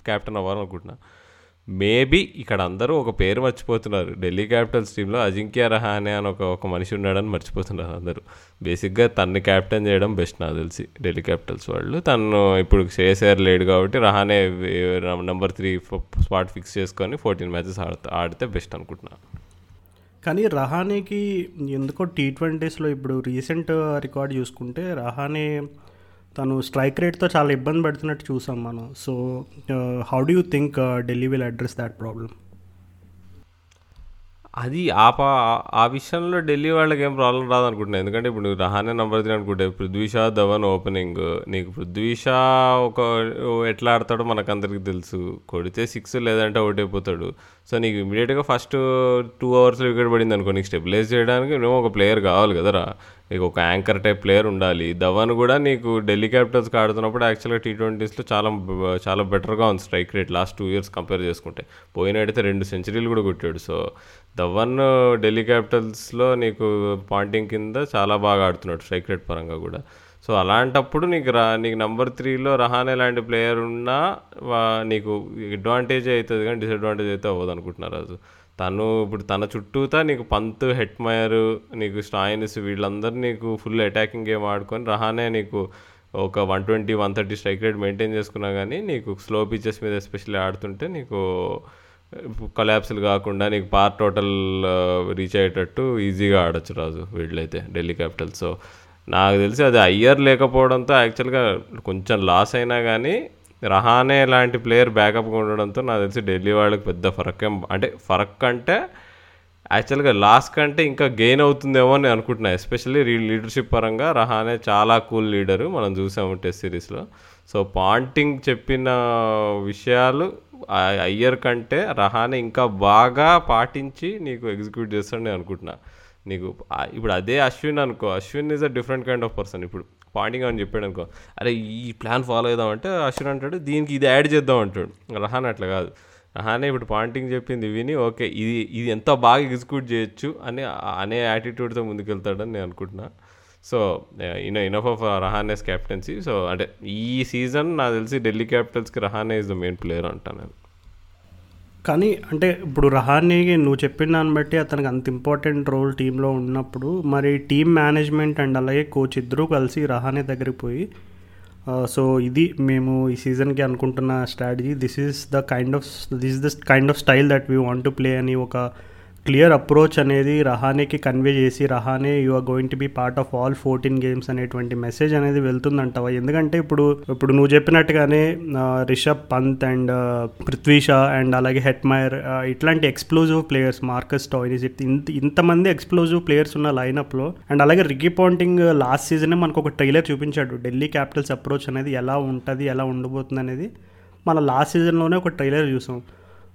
క్యాప్టెన్ అవ్వాలనుకుంటున్నా. మేబీ ఇక్కడ అందరూ ఒక పేరు మర్చిపోతున్నారు. ఢిల్లీ క్యాపిటల్స్ టీంలో అజింక్య రహానే అని ఒక ఒక మనిషి ఉన్నాడని మర్చిపోతున్నారు అందరూ. బేసిక్గా తన్ని క్యాప్టెన్ చేయడం బెస్ట్ నాకు తెలిసి ఢిల్లీ క్యాపిటల్స్ వాళ్ళు. తను ఇప్పుడు చేసారు లేడు కాబట్టి Rahane number three spot fix చేసుకొని ఫోర్టీన్ మ్యాచెస్ ఆడితే ఆడితే బెస్ట్ అనుకుంటున్నాను కానీ రహానేకి ఎందుకో టీ ట్వంటీస్లో ఇప్పుడు రీసెంట్ రికార్డ్ చూసుకుంటే రహానే తను స్ట్రైక్ రేట్తో చాలా ఇబ్బంది పడుతున్నట్టు చూసాం మనం. So how do you think Delhi will address that problem అది ఆ పా ఆ విషయంలో ఢిల్లీ వాళ్ళకి ఏం ప్రాబ్లం రాదనుకుంటున్నాను ఎందుకంటే ఇప్పుడు నువ్వు రహానే నెంబర్ త్రీ అనుకుంటే పృథ్వీ షా ధవన్ ఓపెనింగ్ నీకు పృథ్వీ షా ఒక ఎట్లా ఆడతాడో మనకు అందరికి తెలుసు. కొడితే సిక్స్ లేదంటే అవుట్ అయిపోతాడు. సో నీకు ఇమీడియట్గా ఫస్ట్ టూ అవర్స్లో వికెట్ పడింది అనుకో నీకు స్టెబిలైజ్ చేయడానికి నువ్వు ఒక ప్లేయర్ కావాలి కదరా. నీకు ఒక యాంకర్ టైప్ ప్లేయర్ ఉండాలి. ధవన్ కూడా నీకు ఢిల్లీ క్యాపిటల్స్కి ఆడుతున్నప్పుడు యాక్చువల్గా టీ ట్వంటీస్లో చాలా చాలా బెటర్గా ఉంది strike rate last two years compare చేసుకుంటే. పోయినట్టయితే రెండు సెంచరీలు కూడా కొట్టాడు. సో ధవన్ ఢిల్లీ క్యాపిటల్స్లో నీకు పాయింటింగ్ కింద చాలా బాగా ఆడుతున్నాడు స్ట్రైక్ రేట్ పరంగా కూడా. సో అలాంటప్పుడు నీకు రా నీకు నెంబర్ త్రీలో రహానే లాంటి ప్లేయర్ ఉన్నా నీకు అడ్వాంటేజ్ అవుతుంది కానీ డిసడ్వాంటేజ్ అయితే అవ్వదు అనుకుంటున్నారు రాజు? తను ఇప్పుడు తన చుట్టూతా నీకు పంత్ హెట్మయర్ నీకు స్టాయినిస్ వీళ్ళందరూ నీకు ఫుల్ అటాకింగ్ గేమ్ ఆడుకొని రహానే నీకు ఒక one twenty one thirty strike rate maintain చేసుకున్నా కానీ నీకు స్లో పిచెస్ మీద ఎస్పెషల్లీ ఆడుతుంటే నీకు కొలాప్స్లు కాకుండా నీకు పార్ టోటల్ రీచ్ అయ్యేటట్టు ఈజీగా ఆడొచ్చు రాజు వీళ్ళైతే ఢిల్లీ క్యాపిటల్ సో నాకు తెలిసి అది అయ్యర్ లేకపోవడంతో యాక్చువల్గా కొంచెం లాస్ అయినా కానీ రహానే లాంటి ప్లేయర్ బ్యాకప్గా ఉండడంతో నాకు తెలిసి ఢిల్లీ వాళ్ళకి పెద్ద ఫరక్ అంటే ఫరక్ అంటే యాక్చువల్గా లాస్ట్ కంటే ఇంకా గెయిన్ అవుతుందేమో అని అనుకుంటున్నా. ఎస్పెషల్లీ లీడర్షిప్ పరంగా రహానే చాలా కూల్ లీడరు మనం చూసాము టెస్ట్ సిరీస్లో. సో పాంటింగ్ చెప్పిన విషయాలు అయ్యర్ కంటే రహానే ఇంకా బాగా పాటించి నీకు ఎగ్జిక్యూట్ చేస్తాడని నేను అనుకుంటున్నాను నీకు ఇప్పుడు అదే అశ్విన్ అనుకో. Ashwin is a different kind of person ఇప్పుడు పాయింటింగ్ అని చెప్పాడు అనుకో. అరే ఈ ప్లాన్ ఫాలో అవుదాం అంటే అశ్విన్ అంటాడు దీనికి ఇది యాడ్ చేద్దాం అంటాడు. రహాన్ అట్లా కాదు. రహానే ఇప్పుడు పాయింటింగ్ చెప్పింది విని ఓకే ఇది ఇది ఎంత బాగా ఎగ్జిక్యూట్ చేయొచ్చు అని అనే యాటిట్యూడ్తో ముందుకెళ్తాడని నేను అనుకుంటున్నా. So in enough of Rahane's captaincy so అంటే ఈ సీజన్ నాకు తెలిసి Delhi క్యాపిటల్స్కి Rahane is the main player అంటాను నేను. కానీ అంటే ఇప్పుడు రహానే నువ్వు చెప్పిన దాన్ని బట్టి అతనికి అంత ఇంపార్టెంట్ రోల్ టీంలో ఉన్నప్పుడు మరి టీం మేనేజ్మెంట్ అండ్ అలాగే కోచ్ ఇద్దరూ కలిసి రహానే దగ్గరికి పోయి సో ఇది మేము ఈ సీజన్కి అనుకుంటున్న strategy this is the kind of this the kind of style that we want to play అని ఒక క్లియర్ అప్రోచ్ అనేది రహానేకి కన్వే చేసి Rahane you are going to be part of all fourteen games అనేటువంటి మెసేజ్ అనేది వెళ్తుందంటావా? ఎందుకంటే ఇప్పుడు ఇప్పుడు నువ్వు చెప్పినట్టుగానే రిషబ్ పంత్ అండ్ పృథ్వీ షా అండ్ అలాగే హెట్మైర్ ఇట్లాంటి ఎక్స్ప్లోజివ్ ప్లేయర్స్ మార్కస్ టాయినిస్ ఇంత ఇంతమంది ఎక్స్ప్లోజివ్ ప్లేయర్స్ ఉన్న లైనప్లో అండ్ అలాగే రికీ పాంటింగ్ లాస్ట్ సీజనే మనకు ఒక ట్రైలర్ చూపించాడు. ఢిల్లీ క్యాపిటల్స్ అప్రోచ్ అనేది ఎలా ఉంటుంది ఎలా ఉండబోతుంది అనేది మన లాస్ట్ సీజన్లోనే ఒక ట్రైలర్ చూసాం.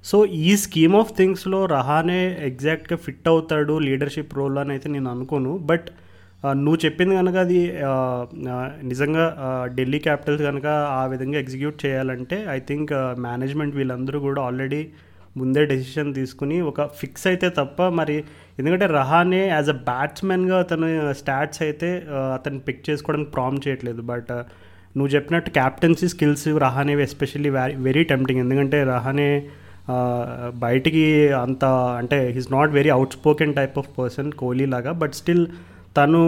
సో ఈ స్కీమ్ ఆఫ్ థింగ్స్లో రహానే ఎగ్జాక్ట్గా ఫిట్ అవుతాడు లీడర్షిప్ రోల్ అని అయితే నేను అనుకోను. బట్ నువ్వు చెప్పింది కనుక అది నిజంగా ఢిల్లీ క్యాపిటల్స్ కనుక ఆ విధంగా ఎగ్జిక్యూట్ చేయాలంటే ఐ థింక్ మేనేజ్మెంట్ వీళ్ళందరూ కూడా ఆల్రెడీ ముందే డెసిషన్ తీసుకుని ఒక ఫిక్స్ అయితే తప్ప మరి ఎందుకంటే రహానే యాజ్ అ బ్యాట్స్మెన్గా అతను స్టాట్స్ అయితే అతను పిక్ చేసుకోవడానికి ప్రామ్ చేయట్లేదు. బట్ నువ్వు చెప్పినట్టు క్యాప్టెన్సీ స్కిల్స్ రహానేవి ఎస్పెషల్లీ వెరీ వెరీ టెంప్టింగ్ ఎందుకంటే రహానే బయటికి అంత అంటే he's not very outspoken type of person Kohli లాగా బట్ స్టిల్ తను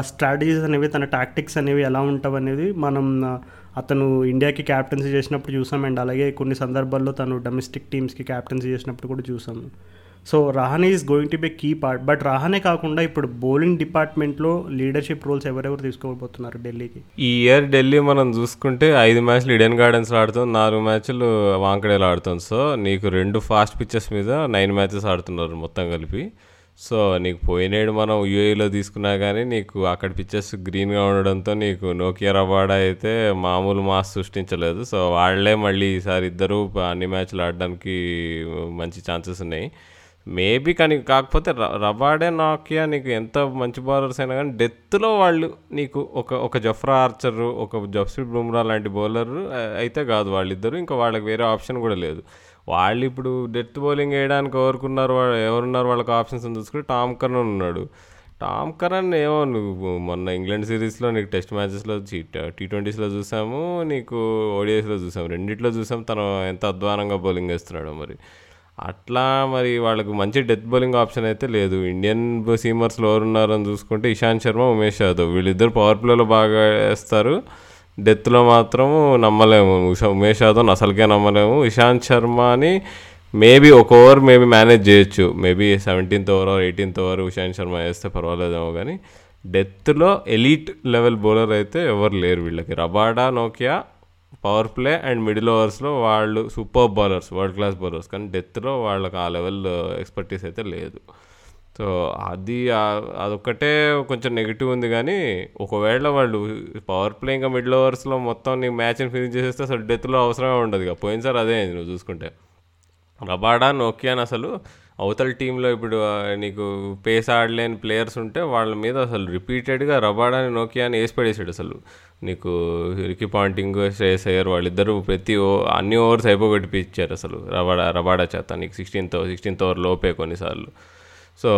స్ట్రాటజీస్ అనేవి తన టాక్టిక్స్ అనేవి ఎలా ఉంటావు అనేది మనం అతను ఇండియాకి క్యాప్టెన్సీ చేసినప్పుడు చూసాం అండ్ అలాగే కొన్ని సందర్భాల్లో తను డొమెస్టిక్ టీమ్స్కి క్యాప్టెన్సీ చేసినప్పుడు కూడా చూసాము so Rahane is going to be key part but Rahane కాకుండా ఇప్పుడు బౌలింగ్ డిపార్ట్మెంట్లో లీడర్షిప్ రోల్స్ ఎవరెవరు తీసుకోబోతున్నారు ఢిల్లీకి? ఈ ఇయర్ ఢిల్లీ మనం చూసుకుంటే ఐదు మ్యాచ్లు ఇడెన్ గార్డెన్స్లో ఆడుతుంది నాలుగు మ్యాచ్లు వాంకడేలో ఆడుతుంది సో నీకు రెండు ఫాస్ట్ పిచ్చెస్ మీద నైన్ మ్యాచెస్ ఆడుతున్నారు మొత్తం కలిపి. సో నీకు పోయినేడు మనం యూఏలో తీసుకున్నా కానీ నీకు అక్కడ పిచ్చెస్ గ్రీన్గా ఉండడంతో నీకు నోకియా రవాడా అయితే మామూలు మాస్ సృష్టించలేదు. సో వాళ్ళే మళ్ళీ ఈసారి ఇద్దరు అన్ని మ్యాచ్లు ఆడడానికి మంచి ఛాన్సెస్ ఉన్నాయి. మేబీ కానీ కాకపోతే రబాడే నాకియా నీకు ఎంత మంచి బౌలర్స్ అయినా కానీ డెత్లో వాళ్ళు నీకు ఒక ఒక జఫ్రా ఆర్చర్ ఒక జస్ప్రీత్ బుమ్రా లాంటి బౌలర్ అయితే కాదు వాళ్ళిద్దరు. ఇంకా వాళ్ళకి వేరే ఆప్షన్ కూడా లేదు. వాళ్ళు ఇప్పుడు డెత్ బౌలింగ్ వేయడానికి ఎవరుకున్నారు వాళ్ళు ఎవరున్నారు వాళ్ళకి ఆప్షన్స్ అని చూసుకుంటే టామ్ కరణ్ ఉన్నాడు. టామ్ కరణ్ ఏమో నువ్వు మొన్న ఇంగ్లాండ్ సిరీస్లో నీకు టెస్ట్ మ్యాచెస్లో టీ ట్వంటీస్లో చూసాము నీకు ఓడిఎస్లో చూసాము. రెండిట్లో చూసాము తను ఎంత అధ్వానంగా బౌలింగ్ వేస్తున్నాడు మరి. అట్లా మరి వాళ్ళకు మంచి డెత్ బౌలింగ్ ఆప్షన్ అయితే లేదు. ఇండియన్ సీమర్స్లో ఎవరున్నారని చూసుకుంటే ఇషాంత్ శర్మ ఉమేష్ యాదవ్. వీళ్ళిద్దరు పవర్ ప్లేలో బాగా వేస్తారు. డెత్లో మాత్రము నమ్మలేము. ఉషా- ఉమేష్ యాదవ్ని అసలుకే నమ్మలేము. ఇషాంత్ శర్మని మేబీ ఒక ఓవర్ మేబీ మేనేజ్ చేయొచ్చు. Maybe seventeenth over eighteenth over Ishant Sharma వేస్తే పర్వాలేదేమో కానీ డెత్లో ఎలీట్ లెవెల్ బౌలర్ అయితే ఎవరు లేరు వీళ్ళకి. రబాడా నోకియా పవర్ ప్లే అండ్ మిడిల్ ఓవర్స్లో వాళ్ళు super bowlers world class bowlers. కానీ డెత్లో వాళ్ళకి ఆ లెవెల్ ఎక్స్పర్టీస్ అయితే లేదు. సో అది అదొక్కటే కొంచెం నెగిటివ్ ఉంది కానీ ఒకవేళ వాళ్ళు పవర్ ప్లే ఇంకా మిడిల్ ఓవర్స్లో మొత్తం నీ మ్యాచ్ని ఫినిష్ చేసేస్తే అసలు డెత్లో అవసరమే ఉండదు ఇక. పోయినసారి అదే అయింది నువ్వు చూసుకుంటే. రబాడా నోకియాన్ అసలు అవతల టీంలో ఇప్పుడు నీకు పేస్ ఆడలేని ప్లేయర్స్ ఉంటే వాళ్ళ మీద అసలు రిపీటెడ్గా రబాడాని నోకియాని వేసి పడేసాడు అసలు. నీకు రికీ పాయింటింగ్ శ్రేయస్ అయ్యర్ వాళ్ళిద్దరూ ప్రతి ఓ అన్ని ఓవర్స్ అయిపోగొట్టిపించారు అసలు రబాడా రబాడా చేత. నీకు సిక్స్టీన్త్ సిక్స్టీన్త్ ఓవర్ లోపే కొన్నిసార్లు. సో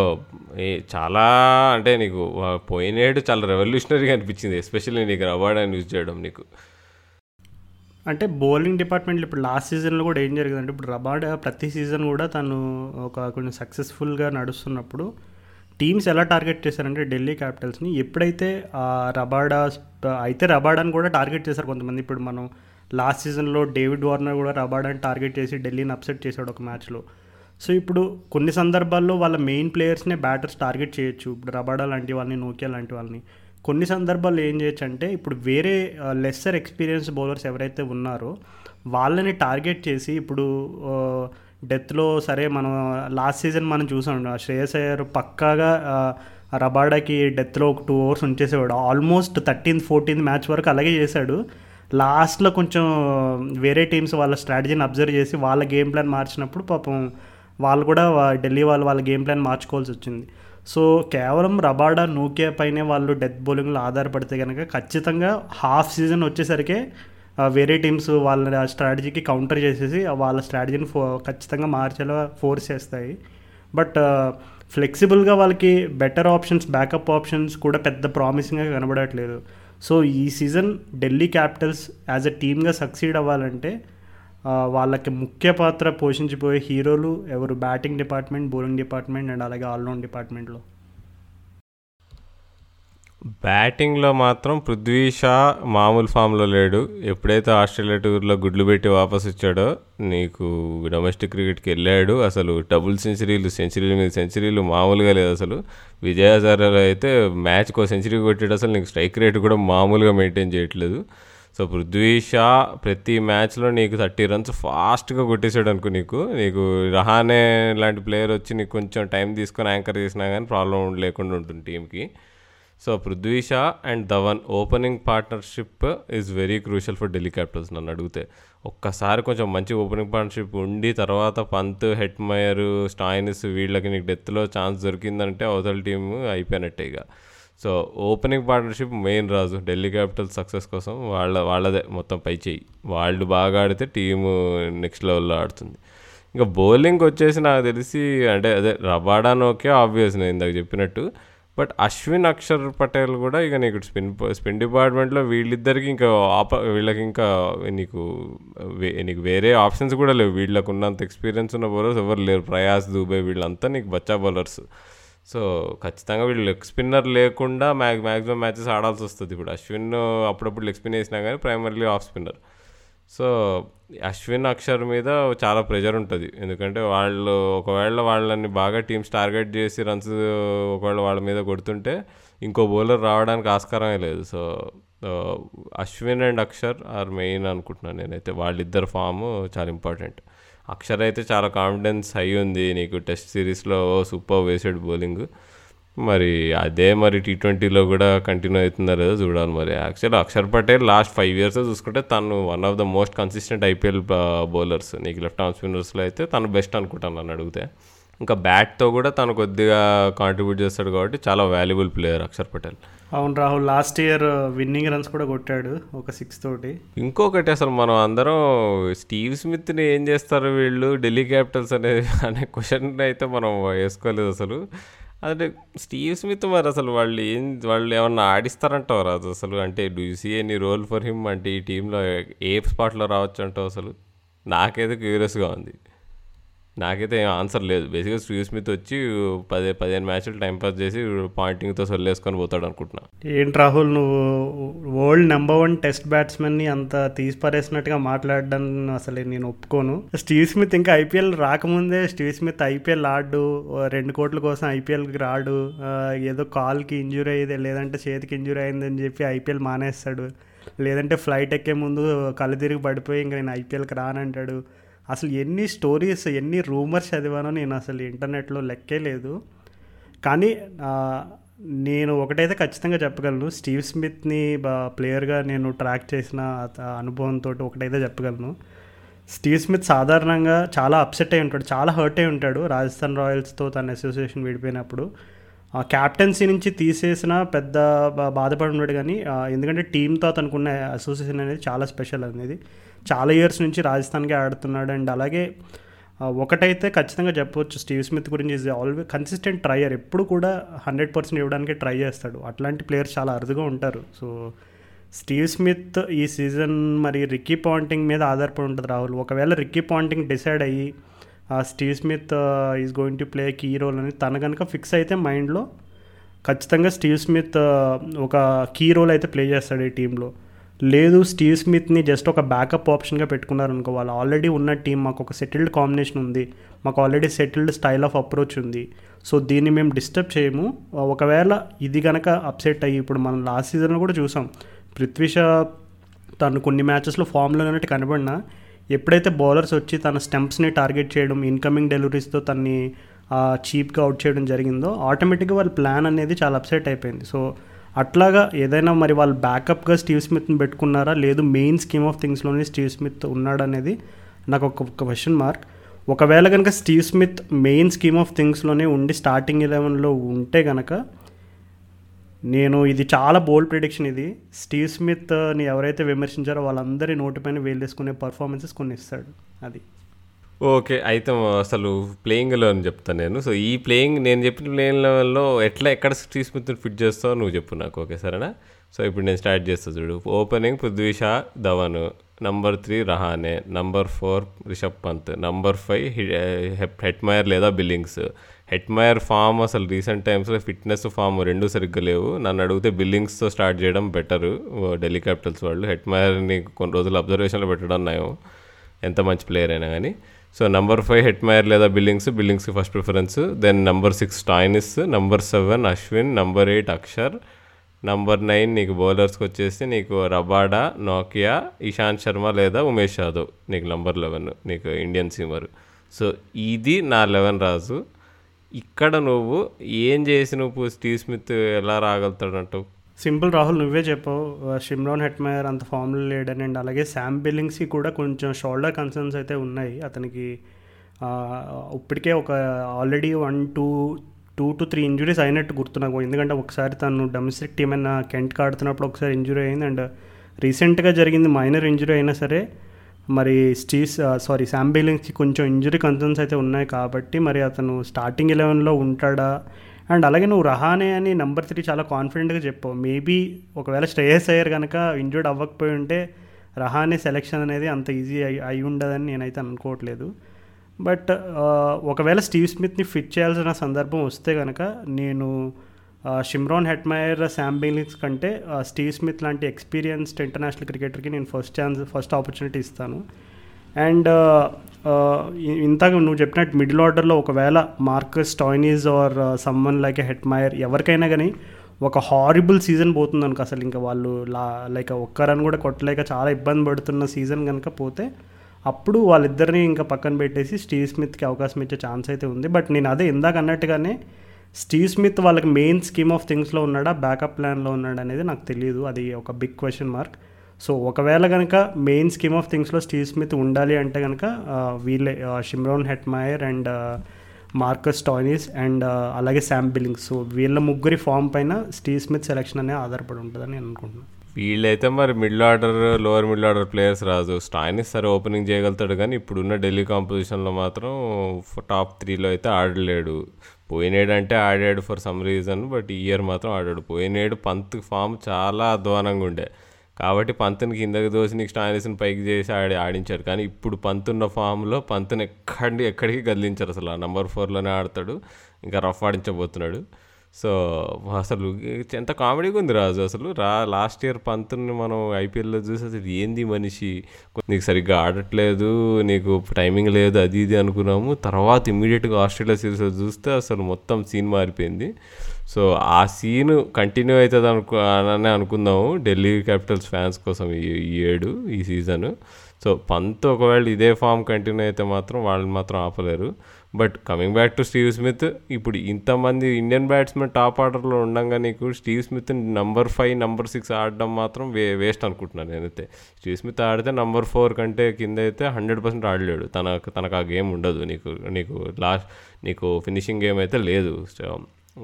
చాలా అంటే నీకు పోయినేడు చాలా రెవల్యూషనరీగా అనిపించింది ఎస్పెషల్లీ నీకు రబాడాని యూజ్ చేయడం నీకు. అంటే బౌలింగ్ డిపార్ట్మెంట్లో ఇప్పుడు లాస్ట్ సీజన్లో కూడా ఏం జరిగిందంటే ఇప్పుడు రబాడా ప్రతి సీజన్ కూడా తను ఒక కొంచెం సక్సెస్ఫుల్గా నడుస్తున్నప్పుడు టీమ్స్ ఎలా టార్గెట్ చేశారంటే ఢిల్లీ క్యాపిటల్స్ని. ఎప్పుడైతే రబాడా అయితే రబాడాని కూడా టార్గెట్ చేశారు కొంతమంది. ఇప్పుడు మనం లాస్ట్ సీజన్లో డేవిడ్ వార్నర్ కూడా రబాడాని టార్గెట్ చేసి ఢిల్లీని అప్సెట్ చేశాడు ఒక మ్యాచ్లో. సో ఇప్పుడు కొన్ని సందర్భాల్లో వాళ్ళ మెయిన్ ప్లేయర్స్నే బ్యాటర్స్ టార్గెట్ చేయొచ్చు. ఇప్పుడు రబాడా లాంటి వాళ్ళని నోకియా లాంటి వాళ్ళని. కొన్ని సందర్భాల్లో ఏం చేయొచ్చు అంటే ఇప్పుడు వేరే లెస్సర్ ఎక్స్పీరియన్స్ బౌలర్స్ ఎవరైతే ఉన్నారో వాళ్ళని టార్గెట్ చేసి ఇప్పుడు డెత్లో సరే మనం లాస్ట్ సీజన్ మనం చూసాం శ్రేయస్ అయ్యర్ పక్కాగా రబాడాకి డెత్లో ఒక టూ అవర్స్ ఉంచేసేవాడు. ఆల్మోస్ట్ థర్టీన్త్ ఫోర్టీన్త్ మ్యాచ్ వరకు అలాగే చేశాడు. లాస్ట్లో కొంచెం వేరే టీమ్స్ వాళ్ళ స్ట్రాటజీని అబ్జర్వ్ చేసి వాళ్ళ గేమ్ ప్లాన్ మార్చినప్పుడు పాపం వాళ్ళు కూడా ఢిల్లీ వాళ్ళు వాళ్ళ గేమ్ ప్లాన్ మార్చుకోవాల్సి వచ్చింది. సో కేవలం రబాడా నూకే పైనే వాళ్ళు డెత్ బౌలింగ్లో ఆధారపడితే కనుక ఖచ్చితంగా హాఫ్ సీజన్ వచ్చేసరికి వేరే టీమ్స్ వాళ్ళ స్ట్రాటజీకి కౌంటర్ చేసేసి వాళ్ళ స్ట్రాటజీని ఫో ఖచ్చితంగా మార్చేలా ఫోర్స్ చేస్తాయి. బట్ ఫ్లెక్సిబుల్గా వాళ్ళకి బెటర్ ఆప్షన్స్ బ్యాకప్ ఆప్షన్స్ కూడా పెద్ద ప్రామిసింగ్గా కనబడట్లేదు. సో ఈ season Delhi Capitals as a టీమ్గా సక్సీడ్ అవ్వాలంటే వాళ్ళకి ముఖ్య పాత్ర పోషించిపోయే హీరోలు ఎవరు? Batting department bowling department and అలాగే ఆల్రౌండ్ డిపార్ట్మెంట్లో? బ్యాటింగ్లో మాత్రం పృథ్వీ షా మామూలు ఫామ్లో లేడు. ఎప్పుడైతే ఆస్ట్రేలియా టూర్లో గుడ్లు పెట్టి వాపస్ వచ్చాడో నీకు డొమెస్టిక్ క్రికెట్కి వెళ్ళాడు. అసలు డబుల్ సెంచరీలు సెంచరీలు మీద సెంచరీలు మామూలుగా లేదు అసలు. విజయహజారాలో అయితే మ్యాచ్కి సెంచరీ కొట్టాడు. అసలు నీకు స్ట్రైక్ రేట్ కూడా మామూలుగా మెయింటైన్ చేయట్లేదు. సో పృథ్వీ షా ప్రతి మ్యాచ్లో నీకు థర్టీ రన్స్ ఫాస్ట్గా కొట్టేసాడు అనుకో నీకు. నీకు రహానే లాంటి ప్లేయర్ వచ్చి నీకు కొంచెం టైం తీసుకొని యాంకర్ చేసినా కానీ ప్రాబ్లం లేకుండా ఉంటుంది టీంకి so Prithvi Shaw and Dhawan opening partnership is very crucial for Delhi Capitals నన్ను అడిగితే. ఒక్కసారి కొంచెం మంచి ఓపెనింగ్ పార్ట్నర్షిప్ ఉండి తర్వాత పంత్ హెట్మయర్ స్టాయినిస్ వీళ్ళకి నీకు డెత్లో ఛాన్స్ దొరికిందంటే అవతల టీం అయిపోయినట్టే ఇక. So opening partnership main Raju. Delhi Capitals success కోసం వాళ్ళ వాళ్ళదే మొత్తం పై చేయి. వాళ్ళు బాగా ఆడితే టీము నెక్స్ట్ లెవెల్లో ఆడుతుంది. ఇంకా బౌలింగ్ వచ్చేసి నాకు తెలిసి అంటే అదే రబాడాన్ ఓకే ఆబ్వియస్ నేను ఇందాక చెప్పినట్టు. బట్ అశ్విన్ అక్షర్ పటేల్ కూడా ఇక నీకు స్పిన్ స్పిన్ డిపార్ట్మెంట్లో వీళ్ళిద్దరికి ఇంకా ఆప వీళ్ళకి ఇంకా నీకు నీకు వేరే ఆప్షన్స్ కూడా లేవు. వీళ్ళకు ఉన్నంత ఎక్స్పీరియన్స్ ఉన్న బౌలర్స్ ఎవరు లేరు. ప్రయాస్ దూబే వీళ్ళంతా నీకు బచ్చా బౌలర్స్. సో ఖచ్చితంగా వీళ్ళు లెగ్ స్పిన్నర్ లేకుండా మ్యాక్ మ్యాక్సిమం మ్యాచెస్ ఆడాల్సి వస్తుంది ఇప్పుడు. అశ్విన్ అప్పుడప్పుడు లెగ్ స్పిన్ వేసినా కానీ primarily off spinner. So Ashwin Akshar మీద చాలా ప్రెషర్ ఉంటుంది. ఎందుకంటే వాళ్ళు ఒకవేళ వాళ్ళని బాగా టీమ్స్ టార్గెట్ చేసి రన్స్ ఒకవేళ వాళ్ళ మీద కొడుతుంటే ఇంకో బౌలర్ రావడానికి ఆస్కారమే లేదు. So Ashwin and Akshar are main అనుకుంటున్నాను నేనైతే. వాళ్ళిద్దరు ఫామ్ చాలా ఇంపార్టెంట్. అక్షర్ అయితే చాలా కాన్ఫిడెన్స్ హై ఉంది. నీకు టెస్ట్ సిరీస్లో సూపర్ వేసాడు బౌలింగ్ మరి అదే మరి టీ ట్వంటీలో కూడా కంటిన్యూ అవుతుందా లేదో చూడాలి మరి. Actual Akshar Patel last five years చూసుకుంటే తను one of the most consistent IPL bowlers నీకు లెఫ్ట్ ఆర్మ్ స్పిన్నర్స్లో అయితే తను బెస్ట్ అనుకుంటాను నన్ను అడిగితే. ఇంకా బ్యాట్తో కూడా తను కొద్దిగా కాంట్రిబ్యూట్ చేస్తాడు కాబట్టి చాలా వాల్యుబుల్ ప్లేయర్ అక్షర్ పటేల్. అవును Rahul last year winning runs కూడా కొట్టాడు ఒక సిక్స్ తోటి. ఇంకొకటి అసలు మనం అందరం స్టీవ్ స్మిత్ని ఏం చేస్తారు వీళ్ళు? ఢిల్లీ క్యాపిటల్స్ అనే అనే క్వశ్చన్ అయితే మనం వేసుకోలేదు అసలు. అంటే స్టీవ్ స్మిత్ మరి అసలు వాళ్ళు ఏం వాళ్ళు ఏమన్నా ఆడిస్తారంటావు రాజు అసలు? అంటే do see any role for him అంటే ఈ టీంలో ఏ స్పాట్లో రావచ్చు అంటావు అసలు? నాకైతే క్యూరియస్గా ఉంది. నాకైతే ఏం ఆన్సర్ లేదు. బేసిక్గా స్టీవ్ స్మిత్ వచ్చి పదే పదిహేను మ్యాచ్లు టైంపాస్ చేసి పాయింటింగ్తో సొల్లేసుకొని పోతాడు అనుకుంటున్నా. ఏంటి రాహుల్ నువ్వు వరల్డ్ నెంబర్ వన్ టెస్ట్ బ్యాట్స్మెన్ని అంత తీసిపారేసినట్టుగా మాట్లాడడం అసలు నేను ఒప్పుకోను. స్టీవ్ స్మిత్ ఇంకా ఐపీఎల్ రాకముందే స్టీవ్ స్మిత్ ఐపీఎల్ ఆడు రెండు కోట్ల కోసం ఐపీఎల్కి రాడు ఏదో కాల్కి ఇంజురీ అయ్యేది లేదంటే చేతికి ఇంజురీ అయిందని చెప్పి ఐపీఎల్ మానేస్తాడు. లేదంటే ఫ్లైట్ ఎక్కే ముందు కళ్ళు తిరిగి పడిపోయి ఇంకా నేను ఐపీఎల్కి రానంటాడు. అసలు ఎన్ని స్టోరీస్ ఎన్ని రూమర్స్ చదివానో నేను అసలు ఇంటర్నెట్లో లెక్కే లేదు. కానీ నేను ఒకటైతే ఖచ్చితంగా చెప్పగలను. స్టీవ్ స్మిత్ని బా- ప్లేయర్గా నేను ట్రాక్ చేసిన అనుభవంతో ఒకటైతే చెప్పగలను. స్టీవ్ స్మిత్ సాధారణంగా చాలా అప్సెట్ అయి ఉంటాడు చాలా హర్ట్ అయి ఉంటాడు రాజస్థాన్ రాయల్స్తో తన అసోసియేషన్ విడిపోయినప్పుడు. క్యాప్టెన్సీ నుంచి తీసేసిన పెద్ద బాధపడి ఉన్నాడు కానీ ఎందుకంటే టీంతో అతనుకున్న అసోసియేషన్ అనేది చాలా స్పెషల్ అనేది. చాలా ఇయర్స్ నుంచి రాజస్థాన్కే ఆడుతున్నాడు అండ్ అలాగే ఒకటైతే ఖచ్చితంగా చెప్పవచ్చు స్టీవ్ స్మిత్ గురించి ఈజ్ ఆల్వేస్ కన్సిస్టెంట్ ట్రయర్ ఎప్పుడు కూడా హండ్రెడ్ పర్సెంట్ ఇవ్వడానికి ట్రై చేస్తాడు. అట్లాంటి ప్లేయర్స్ చాలా అరుదుగా ఉంటారు. సో స్టీవ్ స్మిత్ ఈ సీజన్ మరి రిక్కీ పాయింటింగ్ మీద ఆధారపడి ఉంటుంది రాహుల్. ఒకవేళ రిక్కీ పాయింటింగ్ డిసైడ్ అయ్యి ఆ Steve Smith is going to play key role అని తన కనుక ఫిక్స్ అయితే మైండ్లో ఖచ్చితంగా స్టీవ్ స్మిత్ ఒక కీ రోల్ అయితే ప్లే చేస్తాడు ఈ టీంలో లేదు స్టీవ్ స్మిత్ని జస్ట్ ఒక బ్యాకప్ ఆప్షన్గా పెట్టుకున్నారు అనుకో వాళ్ళు ఆల్రెడీ ఉన్న టీం మాకు ఒక సెటిల్డ్ కాంబినేషన్ ఉంది. మాకు already settled style of approach ఉంది. సో దీన్ని మేము డిస్టర్బ్ చేయము. ఒకవేళ ఇది కనుక అప్సెట్ అయ్యి ఇప్పుడు మనం లాస్ట్ సీజన్లో కూడా చూసాం. పృథ్వీష తను కొన్ని మ్యాచెస్లో ఫామ్లో ఉన్నట్టు కనబడినా ఎప్పుడైతే బౌలర్స్ వచ్చి తన స్టెంప్స్ని టార్గెట్ చేయడం ఇన్కమింగ్ డెలివరీస్తో తన్ని చీప్గా అవుట్ చేయడం జరిగిందో ఆటోమేటిక్గా వాళ్ళ ప్లాన్ అనేది చాలా అప్సెట్ అయిపోయింది. సో అట్లాగా ఏదైనా మరి వాళ్ళు బ్యాకప్గా స్టీవ్ స్మిత్ని పెట్టుకున్నారా? లేదు మెయిన్ స్కీమ్ ఆఫ్ థింగ్స్లోనే స్టీవ్ స్మిత్ ఉన్నాడనేది నాకు ఒక క్వశ్చన్ మార్క్. ఒకవేళ కనుక Steve Smith main scheme of థింగ్స్లోనే ఉండి స్టార్టింగ్ ఎలెవెన్లో ఉంటే కనుక నేను ఇది చాలా బోల్డ్ ప్రిడిక్షన్ ఇది. స్టీవ్ స్మిత్ని ఎవరైతే విమర్శించారో వాళ్ళందరి నోటిపైన వేలేసుకునే పర్ఫార్మెన్సెస్ కొన్ని ఇస్తాడు అది. ఓకే అయితే అసలు ప్లేయింగ్లో అని చెప్తాను నేను. సో ఈ ప్లేయింగ్ నేను చెప్పిన ప్లేయింగ్ లెవెల్లో ఎట్లా ఎక్కడ స్టీవ్ స్మిత్ ఫిట్ చేస్తావో నువ్వు చెప్పు నాకు ఓకే సరేనా? సో ఇప్పుడు నేను స్టార్ట్ చేస్తా చూడు. Opening Prithvi Shaw Dhawan number three Rahane number four Rishabh Pant number five Hetmyer లేదా బిల్లింగ్స్ హెట్మయర్ ఫామ్ అసలు రీసెంట్ టైమ్స్లో ఫిట్నెస్ ఫామ్ రెండు సరిగ్గా లేవు. నన్ను అడిగితే బిల్లింగ్స్తో స్టార్ట్ చేయడం బెటరు ఢిల్లీ క్యాపిటల్స్ వాళ్ళు. హెట్మయర్ని కొన్ని రోజులు అబ్జర్వేషన్లో పెట్టడం నయం. ఎంత మంచి ప్లేయర్ అయినా కానీ సో నంబర్ ఫైవ్ హెట్మయర్ లేదా Billings బిల్లింగ్స్కి first preference then number six Stoinis number seven Ashwin number eight Akshar number nine నీకు బౌలర్స్కి వచ్చేసి నీకు రబాడా నోకియా ఇషాంత్ శర్మ లేదా ఉమేష్ యాదవ్ నీకు నంబర్ లెవెన్ నీకు ఇండియన్ సీమర్ సో ఇది నా లెవెన్ రాజు. ఇక్కడ నువ్వు ఏం చేసి నువ్వు స్టీవ్ స్మిత్ ఎలా రాగలుగుతాడంటావు? సింపుల్ రాహుల్ నువ్వే చెప్పావు షిమ్రాన్ హెట్మయర్ అంత ఫామ్లో లేడని అండ్ అలాగే శామ్ బిల్లింగ్స్కి కూడా కొంచెం షోల్డర్ కన్సర్న్స్ అయితే ఉన్నాయి. అతనికి ఇప్పటికే ఒక already one two two to three injuries అయినట్టు గుర్తు నాకు ఎందుకంటే ఒకసారి తను డొమెస్టిక్ టీమ్ అయిన కెంట్ ఆడుతున్నప్పుడు ఒకసారి ఇంజురీ అయింది. అండ్ రీసెంట్గా జరిగింది మైనర్ ఇంజురీ అయినా సరే మరి స్టీస్ సారీ శామ్ బిల్లింగ్స్కి కొంచెం ఇంజురీ కన్సర్న్స్ అయితే ఉన్నాయి కాబట్టి మరి అతను స్టార్టింగ్ ఎలెవెన్లో ఉంటాడా? అండ్ అలాగే నువ్వు రహానే అని నెంబర్ త్రీ చాలా కాన్ఫిడెంట్గా చెప్పావు. మేబీ ఒకవేళ శ్రేయస్ అయ్యర్ కనుక ఇంజూర్డ్ అవ్వకపోయి ఉంటే రహానే సెలెక్షన్ అనేది అంత ఈజీ అయి అయి ఉండదని నేనైతే అనుకోవట్లేదు. బట్ ఒకవేళ స్టీవ్ స్మిత్ని ఫిట్ చేయాల్సిన సందర్భం వస్తే కనుక నేను షిమ్రాన్ హెట్మయర్ శాంబిలింగ్స్ కంటే స్టీవ్ స్మిత్ లాంటి ఎక్స్పీరియన్స్డ్ ఇంటర్నేషనల్ క్రికెటర్కి నేను ఫస్ట్ ఛాన్స్ ఫస్ట్ ఆపర్చునిటీ ఇస్తాను. అండ్ ఇంతకు నువ్వు చెప్పినట్టు మిడిల్ ఆర్డర్లో ఒకవేళ Marcus Stoinis or someone like Hetmyer ఎవరికైనా కానీ ఒక హారిబుల్ సీజన్ పోతుంది అనుకో అసలు ఇంకా వాళ్ళు లా లైక్ ఒక్క రన్ కూడా కొట్టలేక చాలా ఇబ్బంది పడుతున్న సీజన్ కనుక పోతే అప్పుడు వాళ్ళిద్దరిని ఇంకా పక్కన పెట్టేసి స్టీవ్ స్మిత్కి అవకాశం ఇచ్చే ఛాన్స్ అయితే ఉంది. బట్ నేను అదే ఇందాక అన్నట్టుగానే స్టీవ్ స్మిత్ వాళ్ళకి మెయిన్ స్కీమ్ ఆఫ్ థింగ్స్లో ఉన్నాడా? బ్యాకప్ ప్లాన్లో ఉన్నాడా అనేది నాకు తెలియదు అది ఒక బిగ్ క్వశ్చన్ మార్క్. సో ఒకవేళ కనుక మెయిన్ స్కీమ్ ఆఫ్ థింగ్స్లో స్టీవ్ స్మిత్ ఉండాలి అంటే కనుక వీళ్ళే Shimron Hetmyer and Marcus Stoinis and అలాగే శామ్ బిల్లింగ్స్. సో వీళ్ళ ముగ్గురి ఫామ్ పైన స్టీవ్ స్మిత్ సెలెక్షన్ అనేది ఆధారపడి ఉంటుందని నేను అనుకుంటున్నాను. వీళ్ళైతే మరి middle order lower middle order players Raju Stoinis సరే ఓపెనింగ్ చేయగలుగుతాడు కానీ ఇప్పుడున్న ఢిల్లీ కాంపోజిషన్లో మాత్రం టాప్ త్రీలో అయితే ఆడలేడు. పోయినేడు అంటే ఆడాడు ఫర్ సమ్ రీజన్ బట్ ఈ ఇయర్ మాత్రం ఆడాడు. పోయినేడు పంత్ ఫామ్ చాలా అధ్వానంగా ఉండే. కాబట్టి పంతుని కిందకి దోసి నీకు స్టాయినిస్ని పైకి చేసి ఆడి ఆడించారు కానీ ఇప్పుడు పంతున్న ఫామ్లో పంతుని ఎక్కడి ఎక్కడికి కదిలించారు అసలు. ఆ నెంబర్ ఫోర్లోనే ఆడతాడు. ఇంకా రఫ్ ఆడించబోతున్నాడు. సో అసలు ఎంత కామెడీగా ఉంది రాజు అసలు. రా లాస్ట్ ఇయర్ పంతుని మనం ఐపీఎల్లో చూసి అసలు ఏంది మనిషి? నీకు సరిగ్గా ఆడట్లేదు నీకు టైమింగ్ లేదు అది ఇది అనుకున్నాము. తర్వాత ఇమీడియట్గా ఆస్ట్రేలియా సిరీస్ చూస్తే అసలు మొత్తం సీన్ మారిపోయింది. సో ఆ సీన్ కంటిన్యూ అవుతుంది అనుకు అని అనుకుందాము. ఢిల్లీ క్యాపిటల్స్ ఫ్యాన్స్ కోసం ఈ ఏడు ఈ సీజన్. సో పంత్ ఒకవేళ ఇదే ఫామ్ కంటిన్యూ అయితే మాత్రం వాళ్ళని మాత్రం ఆపలేరు. But coming back to Steve Smith ఇప్పుడు ఇంతమంది ఇండియన్ బ్యాట్స్మెన్ టాప్ ఆర్డర్లో ఉండగా నీకు Steve Smith number five number six ఆడడం మాత్రం వే వేస్ట్ అనుకుంటున్నాను నేనైతే. స్టీవ్ స్మిత్ ఆడితే నంబర్ ఫోర్ కంటే కింద అయితే హండ్రెడ్ పర్సెంట్ ఆడలేడు. తన తనకు ఆ గేమ్ ఉండదు. నీకు నీకు లాస్ట్ నీకు ఫినిషింగ్ గేమ్ అయితే లేదు.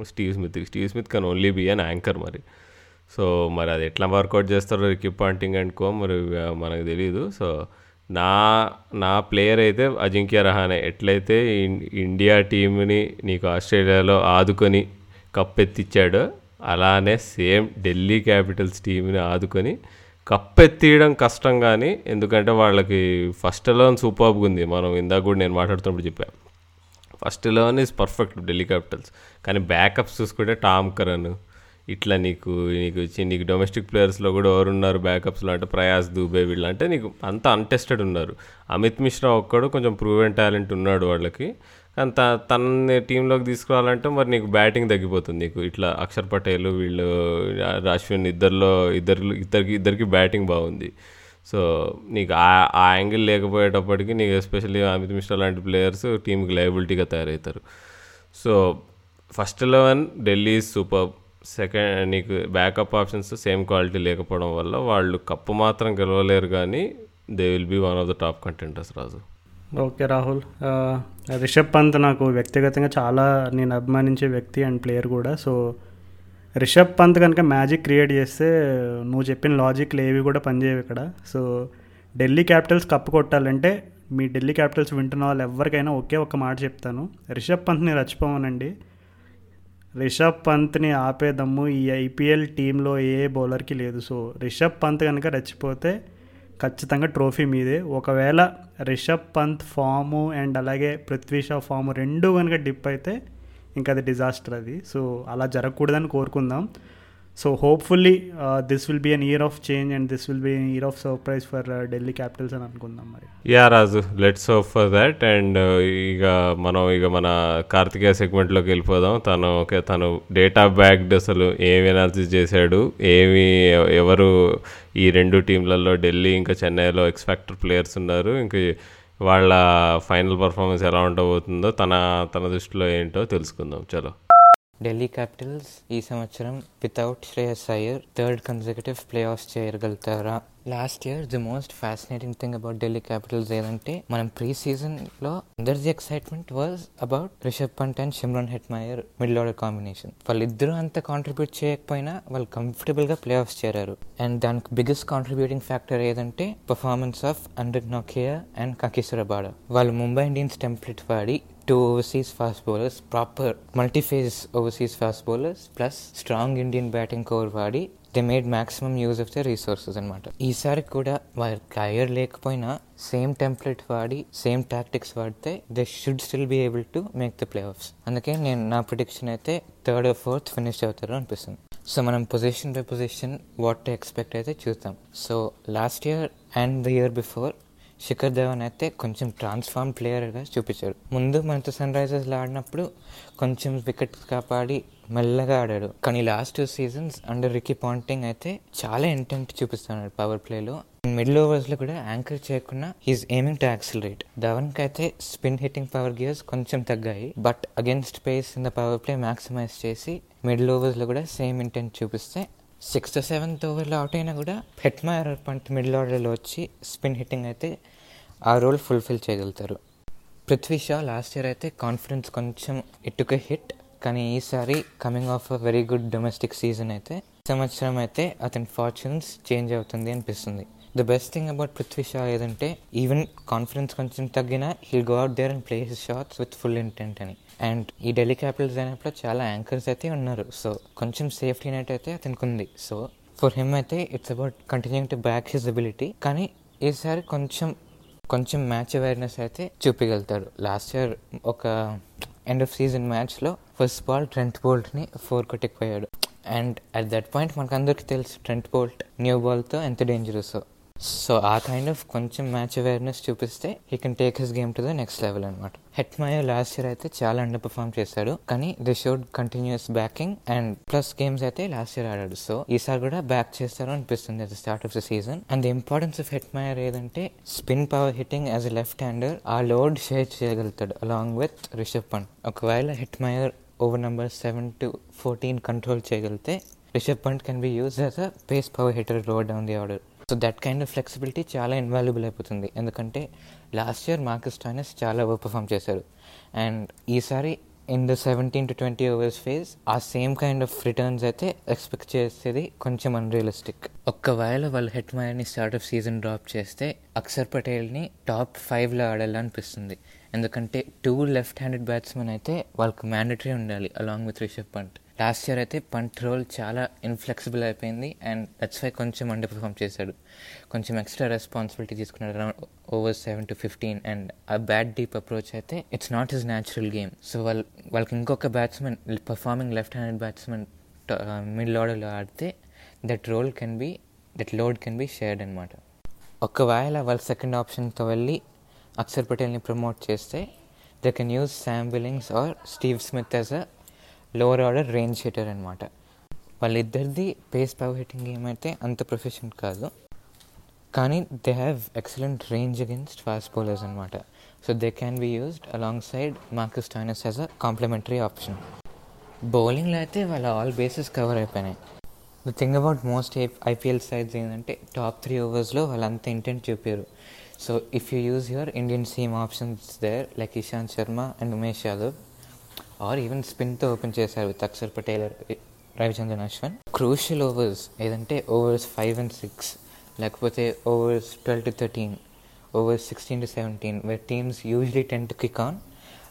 Steve Smith Steve Smith can only be an anchor మరి. సో మరి అది ఎట్లా వర్కౌట్ చేస్తారో రికీ పాంటింగ్ అండ్ కో మరి మనకు తెలియదు సో నా నా ప్లేయర్ అయితే అజింక్య రహానే. ఎట్లయితే ఇండియా టీంని నీకు ఆస్ట్రేలియాలో ఆదుకొని కప్పెత్తిచ్చాడో అలానే సేమ్ ఢిల్లీ క్యాపిటల్స్ టీంని ఆదుకొని కప్పెత్తీయడం కష్టం కానీ ఎందుకంటే వాళ్ళకి ఫస్ట్ అలోన్ సూపర్గా ఉంది మనం ఇందాక కూడా నేను మాట్లాడుతున్నప్పుడు చెప్పాను first eleven is perfect Delhi Capitals కానీ బ్యాకప్స్ చూసుకుంటే టామ్ కరన్ ఇట్లా నీకు నీకు వచ్చి నీకు డొమెస్టిక్ ప్లేయర్స్లో కూడా ఎవరు ఉన్నారు బ్యాకప్స్లో అంటే ప్రయాస్ దూబే వీళ్ళు అంటే నీకు అంతా అన్టెస్టెడ్ ఉన్నారు. అమిత్ మిశ్రా ఒక్కడు కొంచెం ప్రూవెన్ టాలెంట్ ఉన్నాడు వాళ్ళకి. కానీ త తనని టీంలోకి తీసుకురావాలంటే మరి నీకు బ్యాటింగ్ తగ్గిపోతుంది. నీకు ఇట్లా అక్షర్ పటేల్ వీళ్ళు అశ్విన్ ఇద్దరిలో ఇద్దరు ఇద్దరికి ఇద్దరికి బ్యాటింగ్ బాగుంది. సో నీకు ఆ ఆ యాంగిల్ లేకపోయేటప్పటికి నీకు ఎస్పెషల్లీ అమిత్ మిశ్రా లాంటి ప్లేయర్స్ టీంకి లయబిలిటీగా తయారవుతారు. So first eleven Delhi super. Second నీకు బ్యాకప్ ఆప్షన్స్ సేమ్ క్వాలిటీ లేకపోవడం వల్ల వాళ్ళు కప్పు మాత్రం గెలవలేరు కానీ they will be one of the top contenders Raju. Okay Rahul. ఆ, రిషబ్ పంత్ నాకు వ్యక్తిగతంగా చాలా నేను అభిమానించే వ్యక్తి అండ్ ప్లేయర్ కూడా. సో రిషబ్ పంత్ కనుక మ్యాజిక్ క్రియేట్ చేస్తే నువ్వు చెప్పిన లాజిక్లు ఏవి కూడా పనిచేయవు ఇక్కడ. సో ఢిల్లీ క్యాపిటల్స్ కప్పు కొట్టాలంటే మీ ఢిల్లీ క్యాపిటల్స్ వింటున్న వాళ్ళు ఎవరికైనా ఒకే ఒక్క మాట చెప్తాను. రిషబ్ పంత్ని రచ్చిపోమనండి. రిషబ్ పంత్ని ఆపే దమ్ము ఈ ఐపీఎల్ టీంలో ఏ బౌలర్కి లేదు. సో రిషబ్ పంత్ కనుక రచ్చిపోతే ఖచ్చితంగా ట్రోఫీ మీదే. ఒకవేళ రిషబ్ పంత్ ఫాము అండ్ అలాగే పృథ్వీ షా ఫాము రెండు కనుక డిప్ అయితే ఇంకా అది డిజాస్టర్ అది. సో అలా జరగకూడదని కోరుకుందాం. So hopefully this will be an year of change and this will be an year of surprise for Delhi Capitals అని అనుకుందాం మరి. Yeah Raju let's hope for that and ఇక మనం ఇక మన కార్తికేయ సెగ్మెంట్లోకి వెళ్ళిపోదాం. తను ఓకే తను డేటా బ్యాక్డ్ అసలు ఏమి ఎనాలిసిస్ చేశాడు ఏమి ఎవరు ఈ రెండు టీంలలో ఢిల్లీ ఇంకా చెన్నైలో ఎక్స్పెక్టర్ ప్లేయర్స్ ఉన్నారు. ఇంకా వాళ్ళ ఫైనల్ పర్ఫార్మెన్స్ ఎలా ఉండబోతుందో తన తన దృష్టిలో ఏంటో తెలుసుకుందాం. చలో. ఢిల్లీ క్యాపిటల్స్ ఈ సంవత్సరం without Shreyas Iyer third conservative playoffs చేయగలుగుతారా? Last year the most fascinating thing about Delhi Capitals ఏదంటే మనం ప్రీ సీజన్లో అందరిది excitement was about Rishabh Pant and Shimron Hetmyer middle order combination వాళ్ళిద్దరూ అంత కాంట్రిబ్యూట్ చేయకపోయినా వాళ్ళు కంఫర్టబుల్గా ప్లే ఆఫ్స్ చేరారు. అండ్ దానికి బిగ్గెస్ట్ కాంట్రిబ్యూటింగ్ ఫ్యాక్టర్ ఏదంటే పర్ఫార్మెన్స్ ఆఫ్ అండ్రిక్ నోకియా అండ్ కకిసురబాడ వాళ్ళు ముంబై ఇండియన్స్ టెంప్లెట్ వాడి two overseas fast bowlers, proper multi-phase overseas fast bowlers, plus strong Indian batting core వాడి they made maximum use of the resources అనమాట ఈసారి కూడా వారి హైయర్ లేకపోయినా సేమ్ టెంప్లెట్ వాడి సేమ్ టాక్టిక్స్ వాడితే they should still be able to make the playoffs అందుకే నేను నా ప్రొడిక్షన్ అయితే థర్డ్ ఫోర్త్ ఫినిష్ అవుతారు అనిపిస్తుంది. సో మనం position by position what to expect అయితే చూద్దాం. So last year and the year before Shikhar Dhawan అయితే కొంచెం ట్రాన్స్ఫార్మ్ ప్లేయర్గా చూపించాడు. ముందు మనతో సన్ రైజర్స్లో ఆడినప్పుడు కొంచెం వికెట్ కాపాడి మెల్లగా ఆడాడు. కానీ last two seasons under Ricky Ponting అయితే చాలా ఇంటెంట్ చూపిస్తున్నాడు పవర్ ప్లేలో మిడిల్ ఓవర్స్లో కూడా యాంకర్ చేయకుండా హీస్ ఎయిమింగ్ టు యాక్సిలరేట్ ధవన్కి అయితే స్పిన్ హిట్టింగ్ పవర్ గియర్స్ కొంచెం తగ్గాయి. But against pace in the power play maximise చేసి మిడిల్ ఓవర్స్లో కూడా సేమ్ ఇంటెంట్ చూపిస్తే సిక్స్త్ సెవెంత్ ఓవర్లో అవుట్ అయినా కూడా హెట్మైర్ పంట్ మిడిల్ ఆర్డర్లో వచ్చి స్పిన్ హిట్టింగ్ అయితే ఆ రోల్ ఫుల్ఫిల్ చేయగలుగుతారు. పృథ్వీ షా లాస్ట్ ఇయర్ అయితే కాన్ఫిడెన్స్ కొంచెం ఇటుక హిట్ కానీ ఈసారి coming off a very good domestic season అయితే సంవత్సరం అయితే అతని ఫార్చ్యూన్స్ చేంజ్ అవుతుంది అనిపిస్తుంది. The best thing about Prithvi Shaw ఏదంటే ఈవెన్ కాన్ఫిడెన్స్ కొంచెం తగ్గినా he go out there and play his shots with full intent అని. అండ్ ఈ ఢిల్లీ క్యాపిటల్స్ అయినప్పుడు చాలా యాంకర్స్ అయితే ఉన్నారు. సో కొంచెం సేఫ్టీ నెట్ అయితే అతనికి ఉంది సో ఫర్ హిమ్ అయితే it's about continuing to back his ability. కానీ ఈసారి కొంచెం కొంచెం మ్యాచ్ అవేర్నెస్ అయితే చూపించగలుగుతాడు లాస్ట్ ఇయర్ ఒక ఎండ్ ఆఫ్ సీజన్ మ్యాచ్లో ఫస్ట్ బాల్ ట్రెంట్ బోల్ట్ని ఫోర్ కొట్టుకుపోయాడు అండ్ అట్ దట్ పాయింట్ మనకు అందరికీ తెలుసు ట్రెంట్ బోల్ట్ న్యూ బాల్తో ఎంత డేంజరస్. సో ఆ కైండ్ ఆఫ్ కొంచెం మ్యాచ్ అవేర్నెస్ చూపిస్తే he can take his game to the next level అనమాట హెట్మయో లాస్ట్ ఇయర్ అయితే చాలా అండర్ పర్ఫామ్ చేశాడు. కానీ the showed continues backing and plus games అయితే లాస్ట్ ఇయర్ ఆడాడు. సో ఈసారి కూడా బ్యాక్ చేస్తారు అనిపిస్తుంది at the start of the season and the importance of Het Hetmyer ఏదంటే spin power hitting as a left hander ఆ లోడ్ షేర్ చేయగలుగుతాడు along with Rishabh Pant ఒకవేళ Hetmyer over number seven to fourteen control చేయగలిగితే Rishabh Pant can be use as a pace power hitter road down the order so that kind of flexibility చాలా invaluable అయిపోతుంది. ఎందుకంటే last year Marcus Stoinis చాలా over perform చేశారు. And ఈసారి in the seventeen to twenty overs phase ఆ same kind of returns అయితే expect చేసేది కొంచెం అన్రియలిస్టిక్ ఒక్కవేళ వాళ్ళు హెట్ మైర్ని స్టార్ట్ ఆఫ్ సీజన్ డ్రాప్ చేస్తే అక్షర్ పటేల్ని టాప్ ఫైవ్లో ఆడాలనిపిస్తుంది. ఎందుకంటే టూ లెఫ్ట్ హ్యాండెడ్ బ్యాట్స్మెన్ అయితే వాళ్ళకి మ్యాండటరీ ఉండాలి along with Rishabh Pant last year అయితే పంట్ రోల్ చాలా ఇన్ఫ్లెక్సిబుల్ అయిపోయింది అండ్ దట్స్ వై కొంచెం అండర్ పర్ఫామ్ చేశాడు. కొంచెం ఎక్స్ట్రా రెస్పాన్సిబిలిటీ తీసుకున్నాడు around over seven to fifteen and ఆ బ్యాట్ డీప్ అప్రోచ్ అయితే it's not his natural game so వాళ్ళు వాళ్ళకి ఇంకొక batsmen performing left handed batsmen middle ఆర్డర్లో ఆడితే that role can be that load can be shared అనమాట ఒకవేళ వాళ్ళ సెకండ్ ఆప్షన్తో వెళ్ళి అక్షర్ పటేల్ని ప్రమోట్ చేస్తే they can use Sam Billings or Steve Smith as a lower order range hitter అనమాట వాళ్ళిద్దరిది పేస్ పవర్ హిట్టింగ్ గేమ్ అయితే అంత ప్రొఫెషన్ కాదు. కానీ they have excellent range against fast bowlers అనమాట so they can be used alongside Marcus Stoinis as a complementary option బౌలింగ్లో అయితే వాళ్ళ ఆల్ బేసెస్ కవర్ అయిపోయినాయి. The thing about most IPL sides ఏంటంటే టాప్ త్రీ ఓవర్స్లో వాళ్ళంత ఇంటెంట్ చూపారు. So if you use your Indian seam options there like Ishant Sharma and Umesh Yadav or even స్పిన్తో open చేశారు with Axar Patel Ravichandran Ashwin. Crucial overs ఏదంటే overs five and six లేకపోతే overs twelve to thirteen overs sixteen to seventeen where teams usually tend to kick on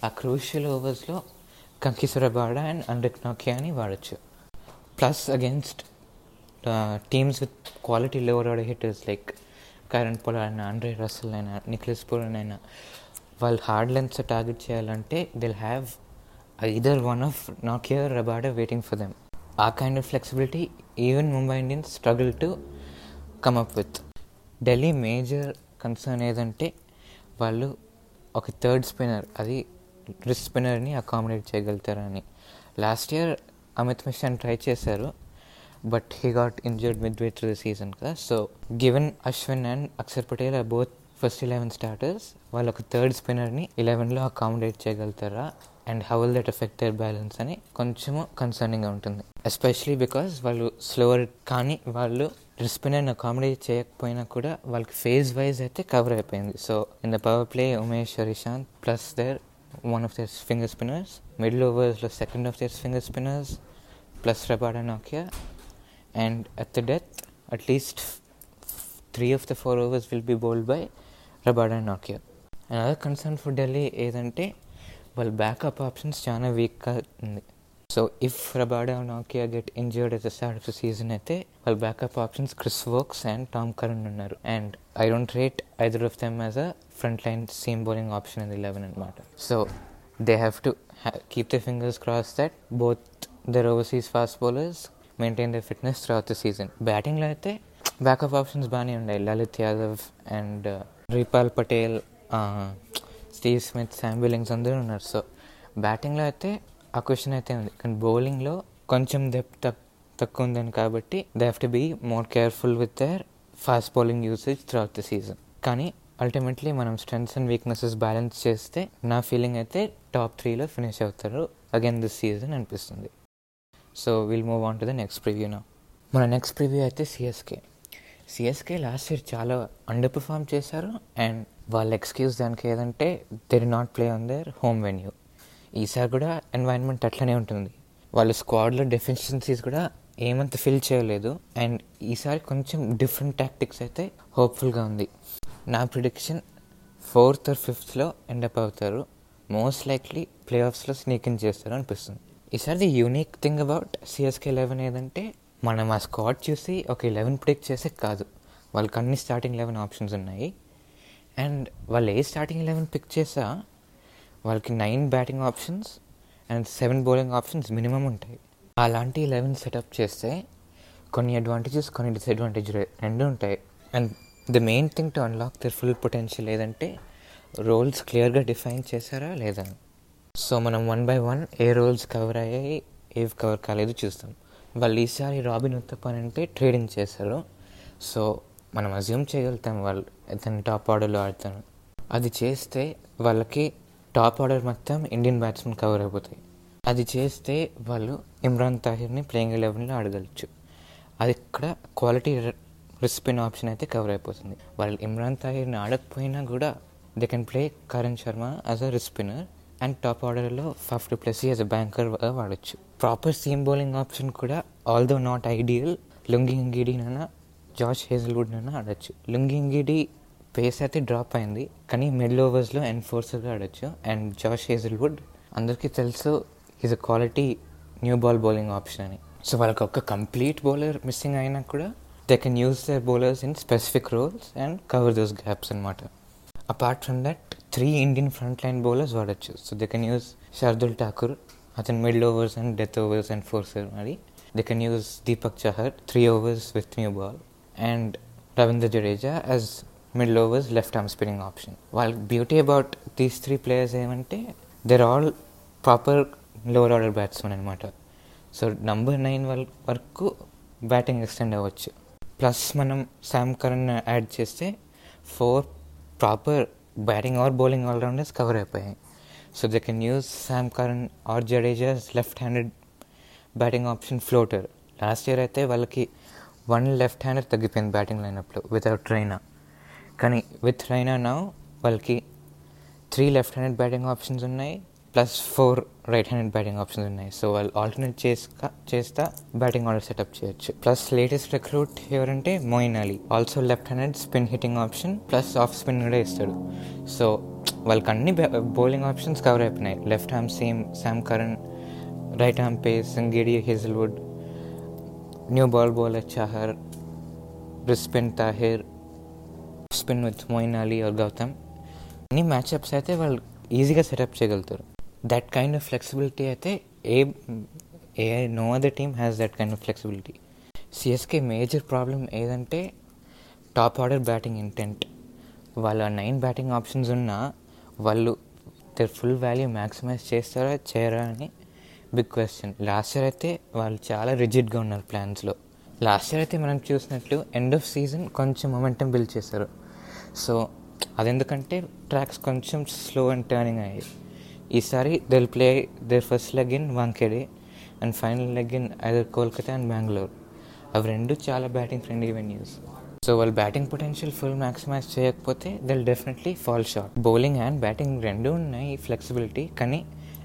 ఆ crucial ఓవర్స్లో కంకిసురబాడ and Anrich నాకియాని వాడచ్చు. Plus against teams with quality lower order hitters like Kieron Pollard అయినా Andre Russell అయినా Nicholas Pooran అయినా వాళ్ళు hard lengths target చేయాలంటే they'll have either one of నాకియర్ Rabada waiting for them ఆ kind of flexibility even Mumbai Indians struggle to come up with Delhi major concern ఏదంటే వాళ్ళు ఒక third spinner అది wrist స్పిన్నర్ని accommodate చేయగలుగుతారని. Last year Amit Mishra try చేశారు but he got injured midway through the season కదా so given Ashwin and Axar Patel are both first eleven starters వాళ్ళు ఒక third స్పిన్నర్ని ఎలెవెన్లో అకామిడేట్ చేయగలుగుతారా? And how will that effect their balance అని కొంచెము కన్సర్నింగ్గా ఉంటుంది. ఎస్పెషలీ బికాస్ వాళ్ళు స్లోవర్ కానీ వాళ్ళు స్పిన్నర్ని అకామిడేట్ చేయకపోయినా కూడా వాళ్ళకి ఫేజ్ వైజ్ అయితే కవర్ అయిపోయింది. So in the power play Umesh Rishanth plus there one of their finger spinners middle ఓవర్స్లో second of their finger spinners plus Rabada Nokia and at the death at least three of the four overs will be bowled by Rabada Nokia and other concern for Delhi ఏదంటే వాళ్ళ backup options చాలా వీక్గా ఉంది. So if Rabada Nokia get injured at the start of the season అయితే వాళ్ళ backup options Chris Woakes and Tom Curran ఉన్నారు. And I don't rate either of them as a front line seam bowling option in eleven అనమాట so they have to keep the fingers cross that both their overseas fast bowlers maintain the fitness throughout the season బ్యాటింగ్లో అయితే backup options బాగానే ఉన్నాయి. Lalit Yadav and Ripal Patel Steve Smith Sam Billings అందరూ ఉన్నారు. So బ్యాటింగ్లో అయితే ఆ question అయితే ఉంది. కానీ బౌలింగ్లో కొంచెం డెప్త్ తక్ తక్కువ ఉందని కాబట్టి they have to be more careful with their fast bowling usage throughout the season కానీ అల్టిమేట్లీ మనం స్ట్రెంగ్స్ అండ్ వీక్నెసెస్ బ్యాలెన్స్ చేస్తే నా ఫీలింగ్ అయితే టాప్ త్రీలో ఫినిష్ అవుతారు. అగైన్ దిస్ సీజన్ అనిపిస్తుంది. So we'll move on to the next preview నా మన నెక్స్ట్ ప్రివ్యూ అయితే సిఎస్కే సిఎస్కే లాస్ట్ ఇయర్ చాలా అండర్ పర్ఫామ్ చేశారు అండ్ వాళ్ళ ఎక్స్క్యూజ్ దానికి ఏదంటే they're not play on their home venue ఈసారి కూడా ఎన్వైరన్మెంట్ అట్లనే ఉంటుంది. వాళ్ళ స్క్వాడ్లో డెఫిషియన్సీస్ కూడా ఏమంత ఫిల్ చేయలేదు అండ్ ఈసారి కొంచెం డిఫరెంట్ టాక్టిక్స్ అయితే హోప్ఫుల్గా ఉంది. నా ప్రిడిక్షన్ ఫోర్త్ ఆర్ ఫిఫ్త్లో ఎండప్ అవుతారు. మోస్ట్ లైక్లీ ప్లే ఆఫ్స్లో స్నీకింగ్ చేస్తారు అనిపిస్తుంది. ఈసారి the unique thing about CSK eleven ఏదంటే మనం ఆ స్క్వాడ్ చూసి ఒక లెవెన్ ప్రిడిక్ట్ చేసే కాదు. వాళ్ళకి అన్ని స్టార్టింగ్ లెవెన్ ఆప్షన్స్ ఉన్నాయి. అండ్ వాళ్ళు ఏ స్టార్టింగ్ లెవెన్ పిక్ చేసా వాళ్ళకి nine batting options and seven bowling options minimum ఉంటాయి. అలాంటి లెవెన్ సెటప్ చేస్తే కొన్ని అడ్వాంటేజెస్ కొన్ని డిసడ్వాంటేజ్ రెండు ఉంటాయి. And the main thing to unlock their full potential ఏదంటే రోల్స్ క్లియర్గా డిఫైన్ చేశారా లేదా? సో మనం వన్ బై వన్ ఏ రోల్స్ కవర్ అయ్యాయి ఏవి కవర్ కాలేదు చూస్తాం. వాళ్ళు ఈసారి రాబిన్ ఉత్తపన్ అంటే ట్రేడింగ్ చేశారు. సో మనం అజ్యూమ్ చేయగలుగుతాం వాళ్ళు ఇతని టాప్ ఆర్డర్లో ఆడతాను అది చేస్తే వాళ్ళకి టాప్ ఆర్డర్ మొత్తం ఇండియన్ బ్యాట్స్మెన్ కవర్ అయిపోతాయి. అది చేస్తే వాళ్ళు ఇమ్రాన్ తాహిర్ని ప్లేయింగ్ ఎలెవెన్లో ఆడగలచ్చు. అది ఇక్కడ క్వాలిటీ రిస్పిన్ ఆప్షన్ అయితే కవర్ అయిపోతుంది. వాళ్ళు ఇమ్రాన్ తాహిర్ని ఆడకపోయినా కూడా they can play Karn Sharma as a wrist spinner and top ఆర్డర్లో Faf du Plessis as a banker వాడచ్చు. ప్రాపర్ సీమ్ బౌలింగ్ ఆప్షన్ కూడా ఆల్దో నాట్ ఐడియల్ లుంగి ఇంగిడీనైనా జార్జ్ హేజల్వుడ్నైనా ఆడచ్చు. లుంగి ఇంగిడి పేస్ అయితే డ్రాప్ అయింది కానీ మిడిల్ ఓవర్స్లో ఎన్ఫోర్సర్గా ఆడచ్చు. అండ్ జార్జ్ హేజల్వుడ్ అందరికీ తెలుసు is a quality new ball bowling option అని. సో వాళ్ళకి ఒక కంప్లీట్ బౌలర్ మిస్సింగ్ అయినా కూడా they can use their bowlers in specific roles and cover those gaps అనమాట apart from that three Indian front line bowlers వాడచ్చు so they can use Shardul Thakur అతను middle overs and death overs and ఫోర్సర్ మరి they can use Deepak Chahar three overs with new ball and Ravindra Jadeja as middle overs left arm spinning option వాళ్ళ beauty about these three players ఏమంటే they're all proper lower order batsmen అనమాట so number nine వరకు batting extend అవ్వచ్చు. Plus మనం Sam Curran add చేస్తే four proper batting or bowling allrounders cover అయిపోయాయి. So they can use Sam Curran or Jadeja's left handed batting option floater. Last year అయితే వాళ్ళకి one left hander తగ్గిపోయింది batting లైనప్లో without Raina కానీ with Raina నా వాళ్ళకి three left handed batting options ఉన్నాయి. Plus four right handed batting options ఉన్నాయి. So వాళ్ళు ఆల్టర్నేట్ చేస్తా చేస్తా బ్యాటింగ్ ఆర్డర్ సెటప్ చేయొచ్చు. ప్లస్ లేటెస్ట్ రిక్రూట్ ఎవరంటే Moeen Ali. Also left handed spin hitting option plus off spin కూడా ఇస్తాడు సో వాళ్ళకి అన్ని బౌలింగ్ ఆప్షన్స్ కవర్ అయిపోయినాయి. Left arm seam Sam Curran right arm pace గిడి Hazlewood new ball bowler Chahar wrist spin Tahir spin with Moeen Ali or Gautham అన్ని matchups అయితే వాళ్ళు ఈజీగా setup చేయగలుగుతారు. దట్ కైండ్ ఆఫ్ ఫ్లెక్సిబిలిటీ అయితే ఏ ఏ no other team has that kind of flexibility CSK major problem ఏదంటే top order batting intent వాళ్ళ nine batting options ఉన్నా వాళ్ళు దర్ ఫుల్ వాల్యూ మ్యాక్సిమైజ్ చేస్తారా చేయరా అని బిగ్ క్వశ్చన్ లాస్ట్ ఇయర్ అయితే వాళ్ళు చాలా రిజిడ్గా ఉన్నారు ప్లాన్స్లో లాస్ట్ ఇయర్ అయితే మనం చూసినట్లు ఎండ్ ఆఫ్ సీజన్ కొంచెం మొమెంటం బిల్డ్ చేశారు. సో అదెందుకంటే ట్రాక్స్ కొంచెం స్లో అండ్ టర్నింగ్ అయ్యాయి. ఈసారి they'll play their first leg in Wankhede and final leg in either Kolkata and Bengaluru అవి రెండు చాలా బ్యాటింగ్ ఫ్రెండ్లీ వెన్యూస్ సో వాళ్ళు బ్యాటింగ్ పొటెన్షియల్ ఫుల్ మ్యాక్సిమైజ్ చేయకపోతే they'll definitely fall short bowling and batting రెండు ఉన్నాయి flexibility కానీ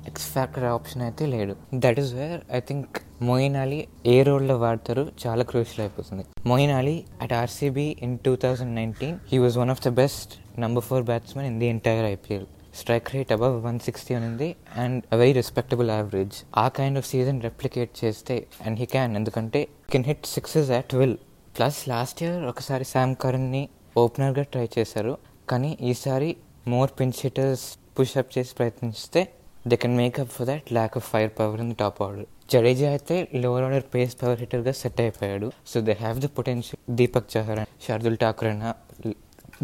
X factor option అయితే లేడు that is where I think Moeen Ali ఏ రోల్లో వాడతారు చాలా క్రూషియల్ అయిపోతుంది. Moeen Ali at RCB in two thousand nineteen he was one of the best number four batsmen in the entire IPL strike rate above one sixty ఉంది and a very respectable average ఆ kind of season replicate చేస్తే and he can ఎందుకంటే can hit sixes at will plus last year ఒకసారి Sam కరణ్ని ఓపెనర్గా try చేశారు. కానీ ఈసారి మోర్ పిన్స్ హిటర్స్ పుష్అప్ చేసి ప్రయత్నిస్తే they can make up for that lack of fire power in the top order Jadeja అయితే లోవర్ ఆర్డర్ పేస్ పవర్ హిట్టర్గా సెట్ అయిపోయాడు. So they have the potential Deepak Chahar Shardul Thakur అయినా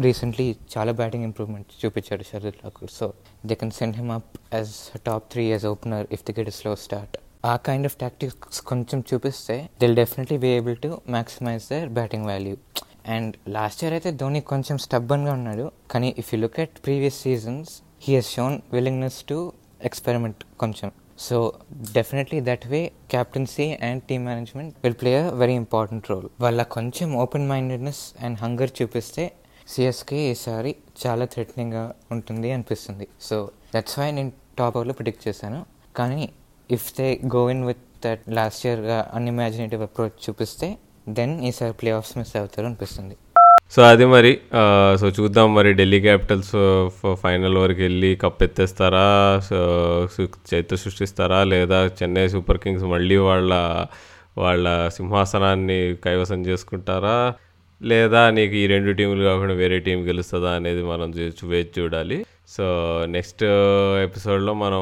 recently చాలా batting improvement చూపించాడు Sharad Thakur so they can send him up as top three as opener if they get slow start ఆ kind of tactics కొంచెం చూపిస్తే they'll definitely be able to maximise their batting value and last year అయితే ధోని కొంచెం స్టబ్బన్గా ఉన్నాడు. కానీ if you look at previous seasons he has shown willingness to experiment కొంచెం. So definitely that way captaincy and team management will play a very important role వాళ్ళ కొంచెం open mindedness and hunger చూపిస్తే CSK ఈసారి చాలా థ్రెటనింగ్గా ఉంటుంది అనిపిస్తుంది. So that's why నేను టాప్ ఓవర్లో ప్రిడిక్ట్ చేశాను. కానీ if they go in with that last ఇయర్గా అన్ఇమాజినేటివ్ approach చూపిస్తే దెన్ ఈసారి ప్లే ఆఫ్స్ మిస్ అవుతారు అనిపిస్తుంది. సో అది మరి సో చూద్దాం మరి ఢిల్లీ క్యాపిటల్స్ ఫైనల్ వరకు వెళ్ళి కప్ ఎత్తేస్తారా? సో చైత్ర సృష్టిస్తారా? లేదా చెన్నై సూపర్ కింగ్స్ మళ్ళీ వాళ్ళ వాళ్ళ సింహాసనాన్ని కైవసం చేసుకుంటారా? లేదా నీకు ఈ రెండు టీములు కాకుండా వేరే టీం గెలుస్తుందా అనేది మనం చూ- వేచి చూడాలి. సో నెక్స్ట్ ఎపిసోడ్లో మనం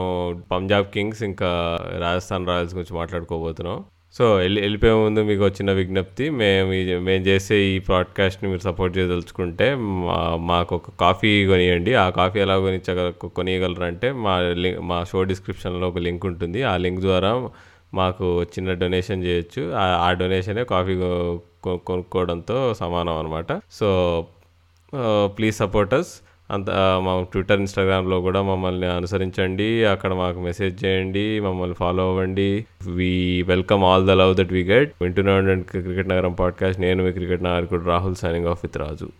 పంజాబ్ కింగ్స్ ఇంకా రాజస్థాన్ రాయల్స్ గురించి మాట్లాడుకోబోతున్నాం. సో వెళ్ళి వెళ్ళిపోయే ముందు మీకు వచ్చిన విజ్ఞప్తి. మేము మేము చేసే ఈ పాడ్కాస్ట్ని మీరు సపోర్ట్ చేయదలుచుకుంటే మా మాకు ఒక కాఫీ కొనియండి. ఆ కాఫీ ఎలా కొనిచ్చ కొనియగలరంటే మా లింక్ మా షో డిస్క్రిప్షన్లో ఒక లింక్ ఉంటుంది. ఆ లింక్ ద్వారా మాకు చిన్న డొనేషన్ చేయొచ్చు. ఆ- ఆ డొనేషనే కాఫీ కొనుక్కోవడంతో సమానం అనమాట సో ప్లీజ్ సపోర్టర్స్ అంత మా ట్విట్టర్ ఇన్స్టాగ్రామ్లో కూడా మమ్మల్ని అనుసరించండి. అక్కడ మాకు మెసేజ్ చేయండి మమ్మల్ని ఫాలో అవ్వండి. We welcome all the love that we get వింటూనే క్రికెట్ నగరం పాడ్కాస్ట్. నేను మీ క్రికెట్ నాయకుడు Rahul signing off with Raju.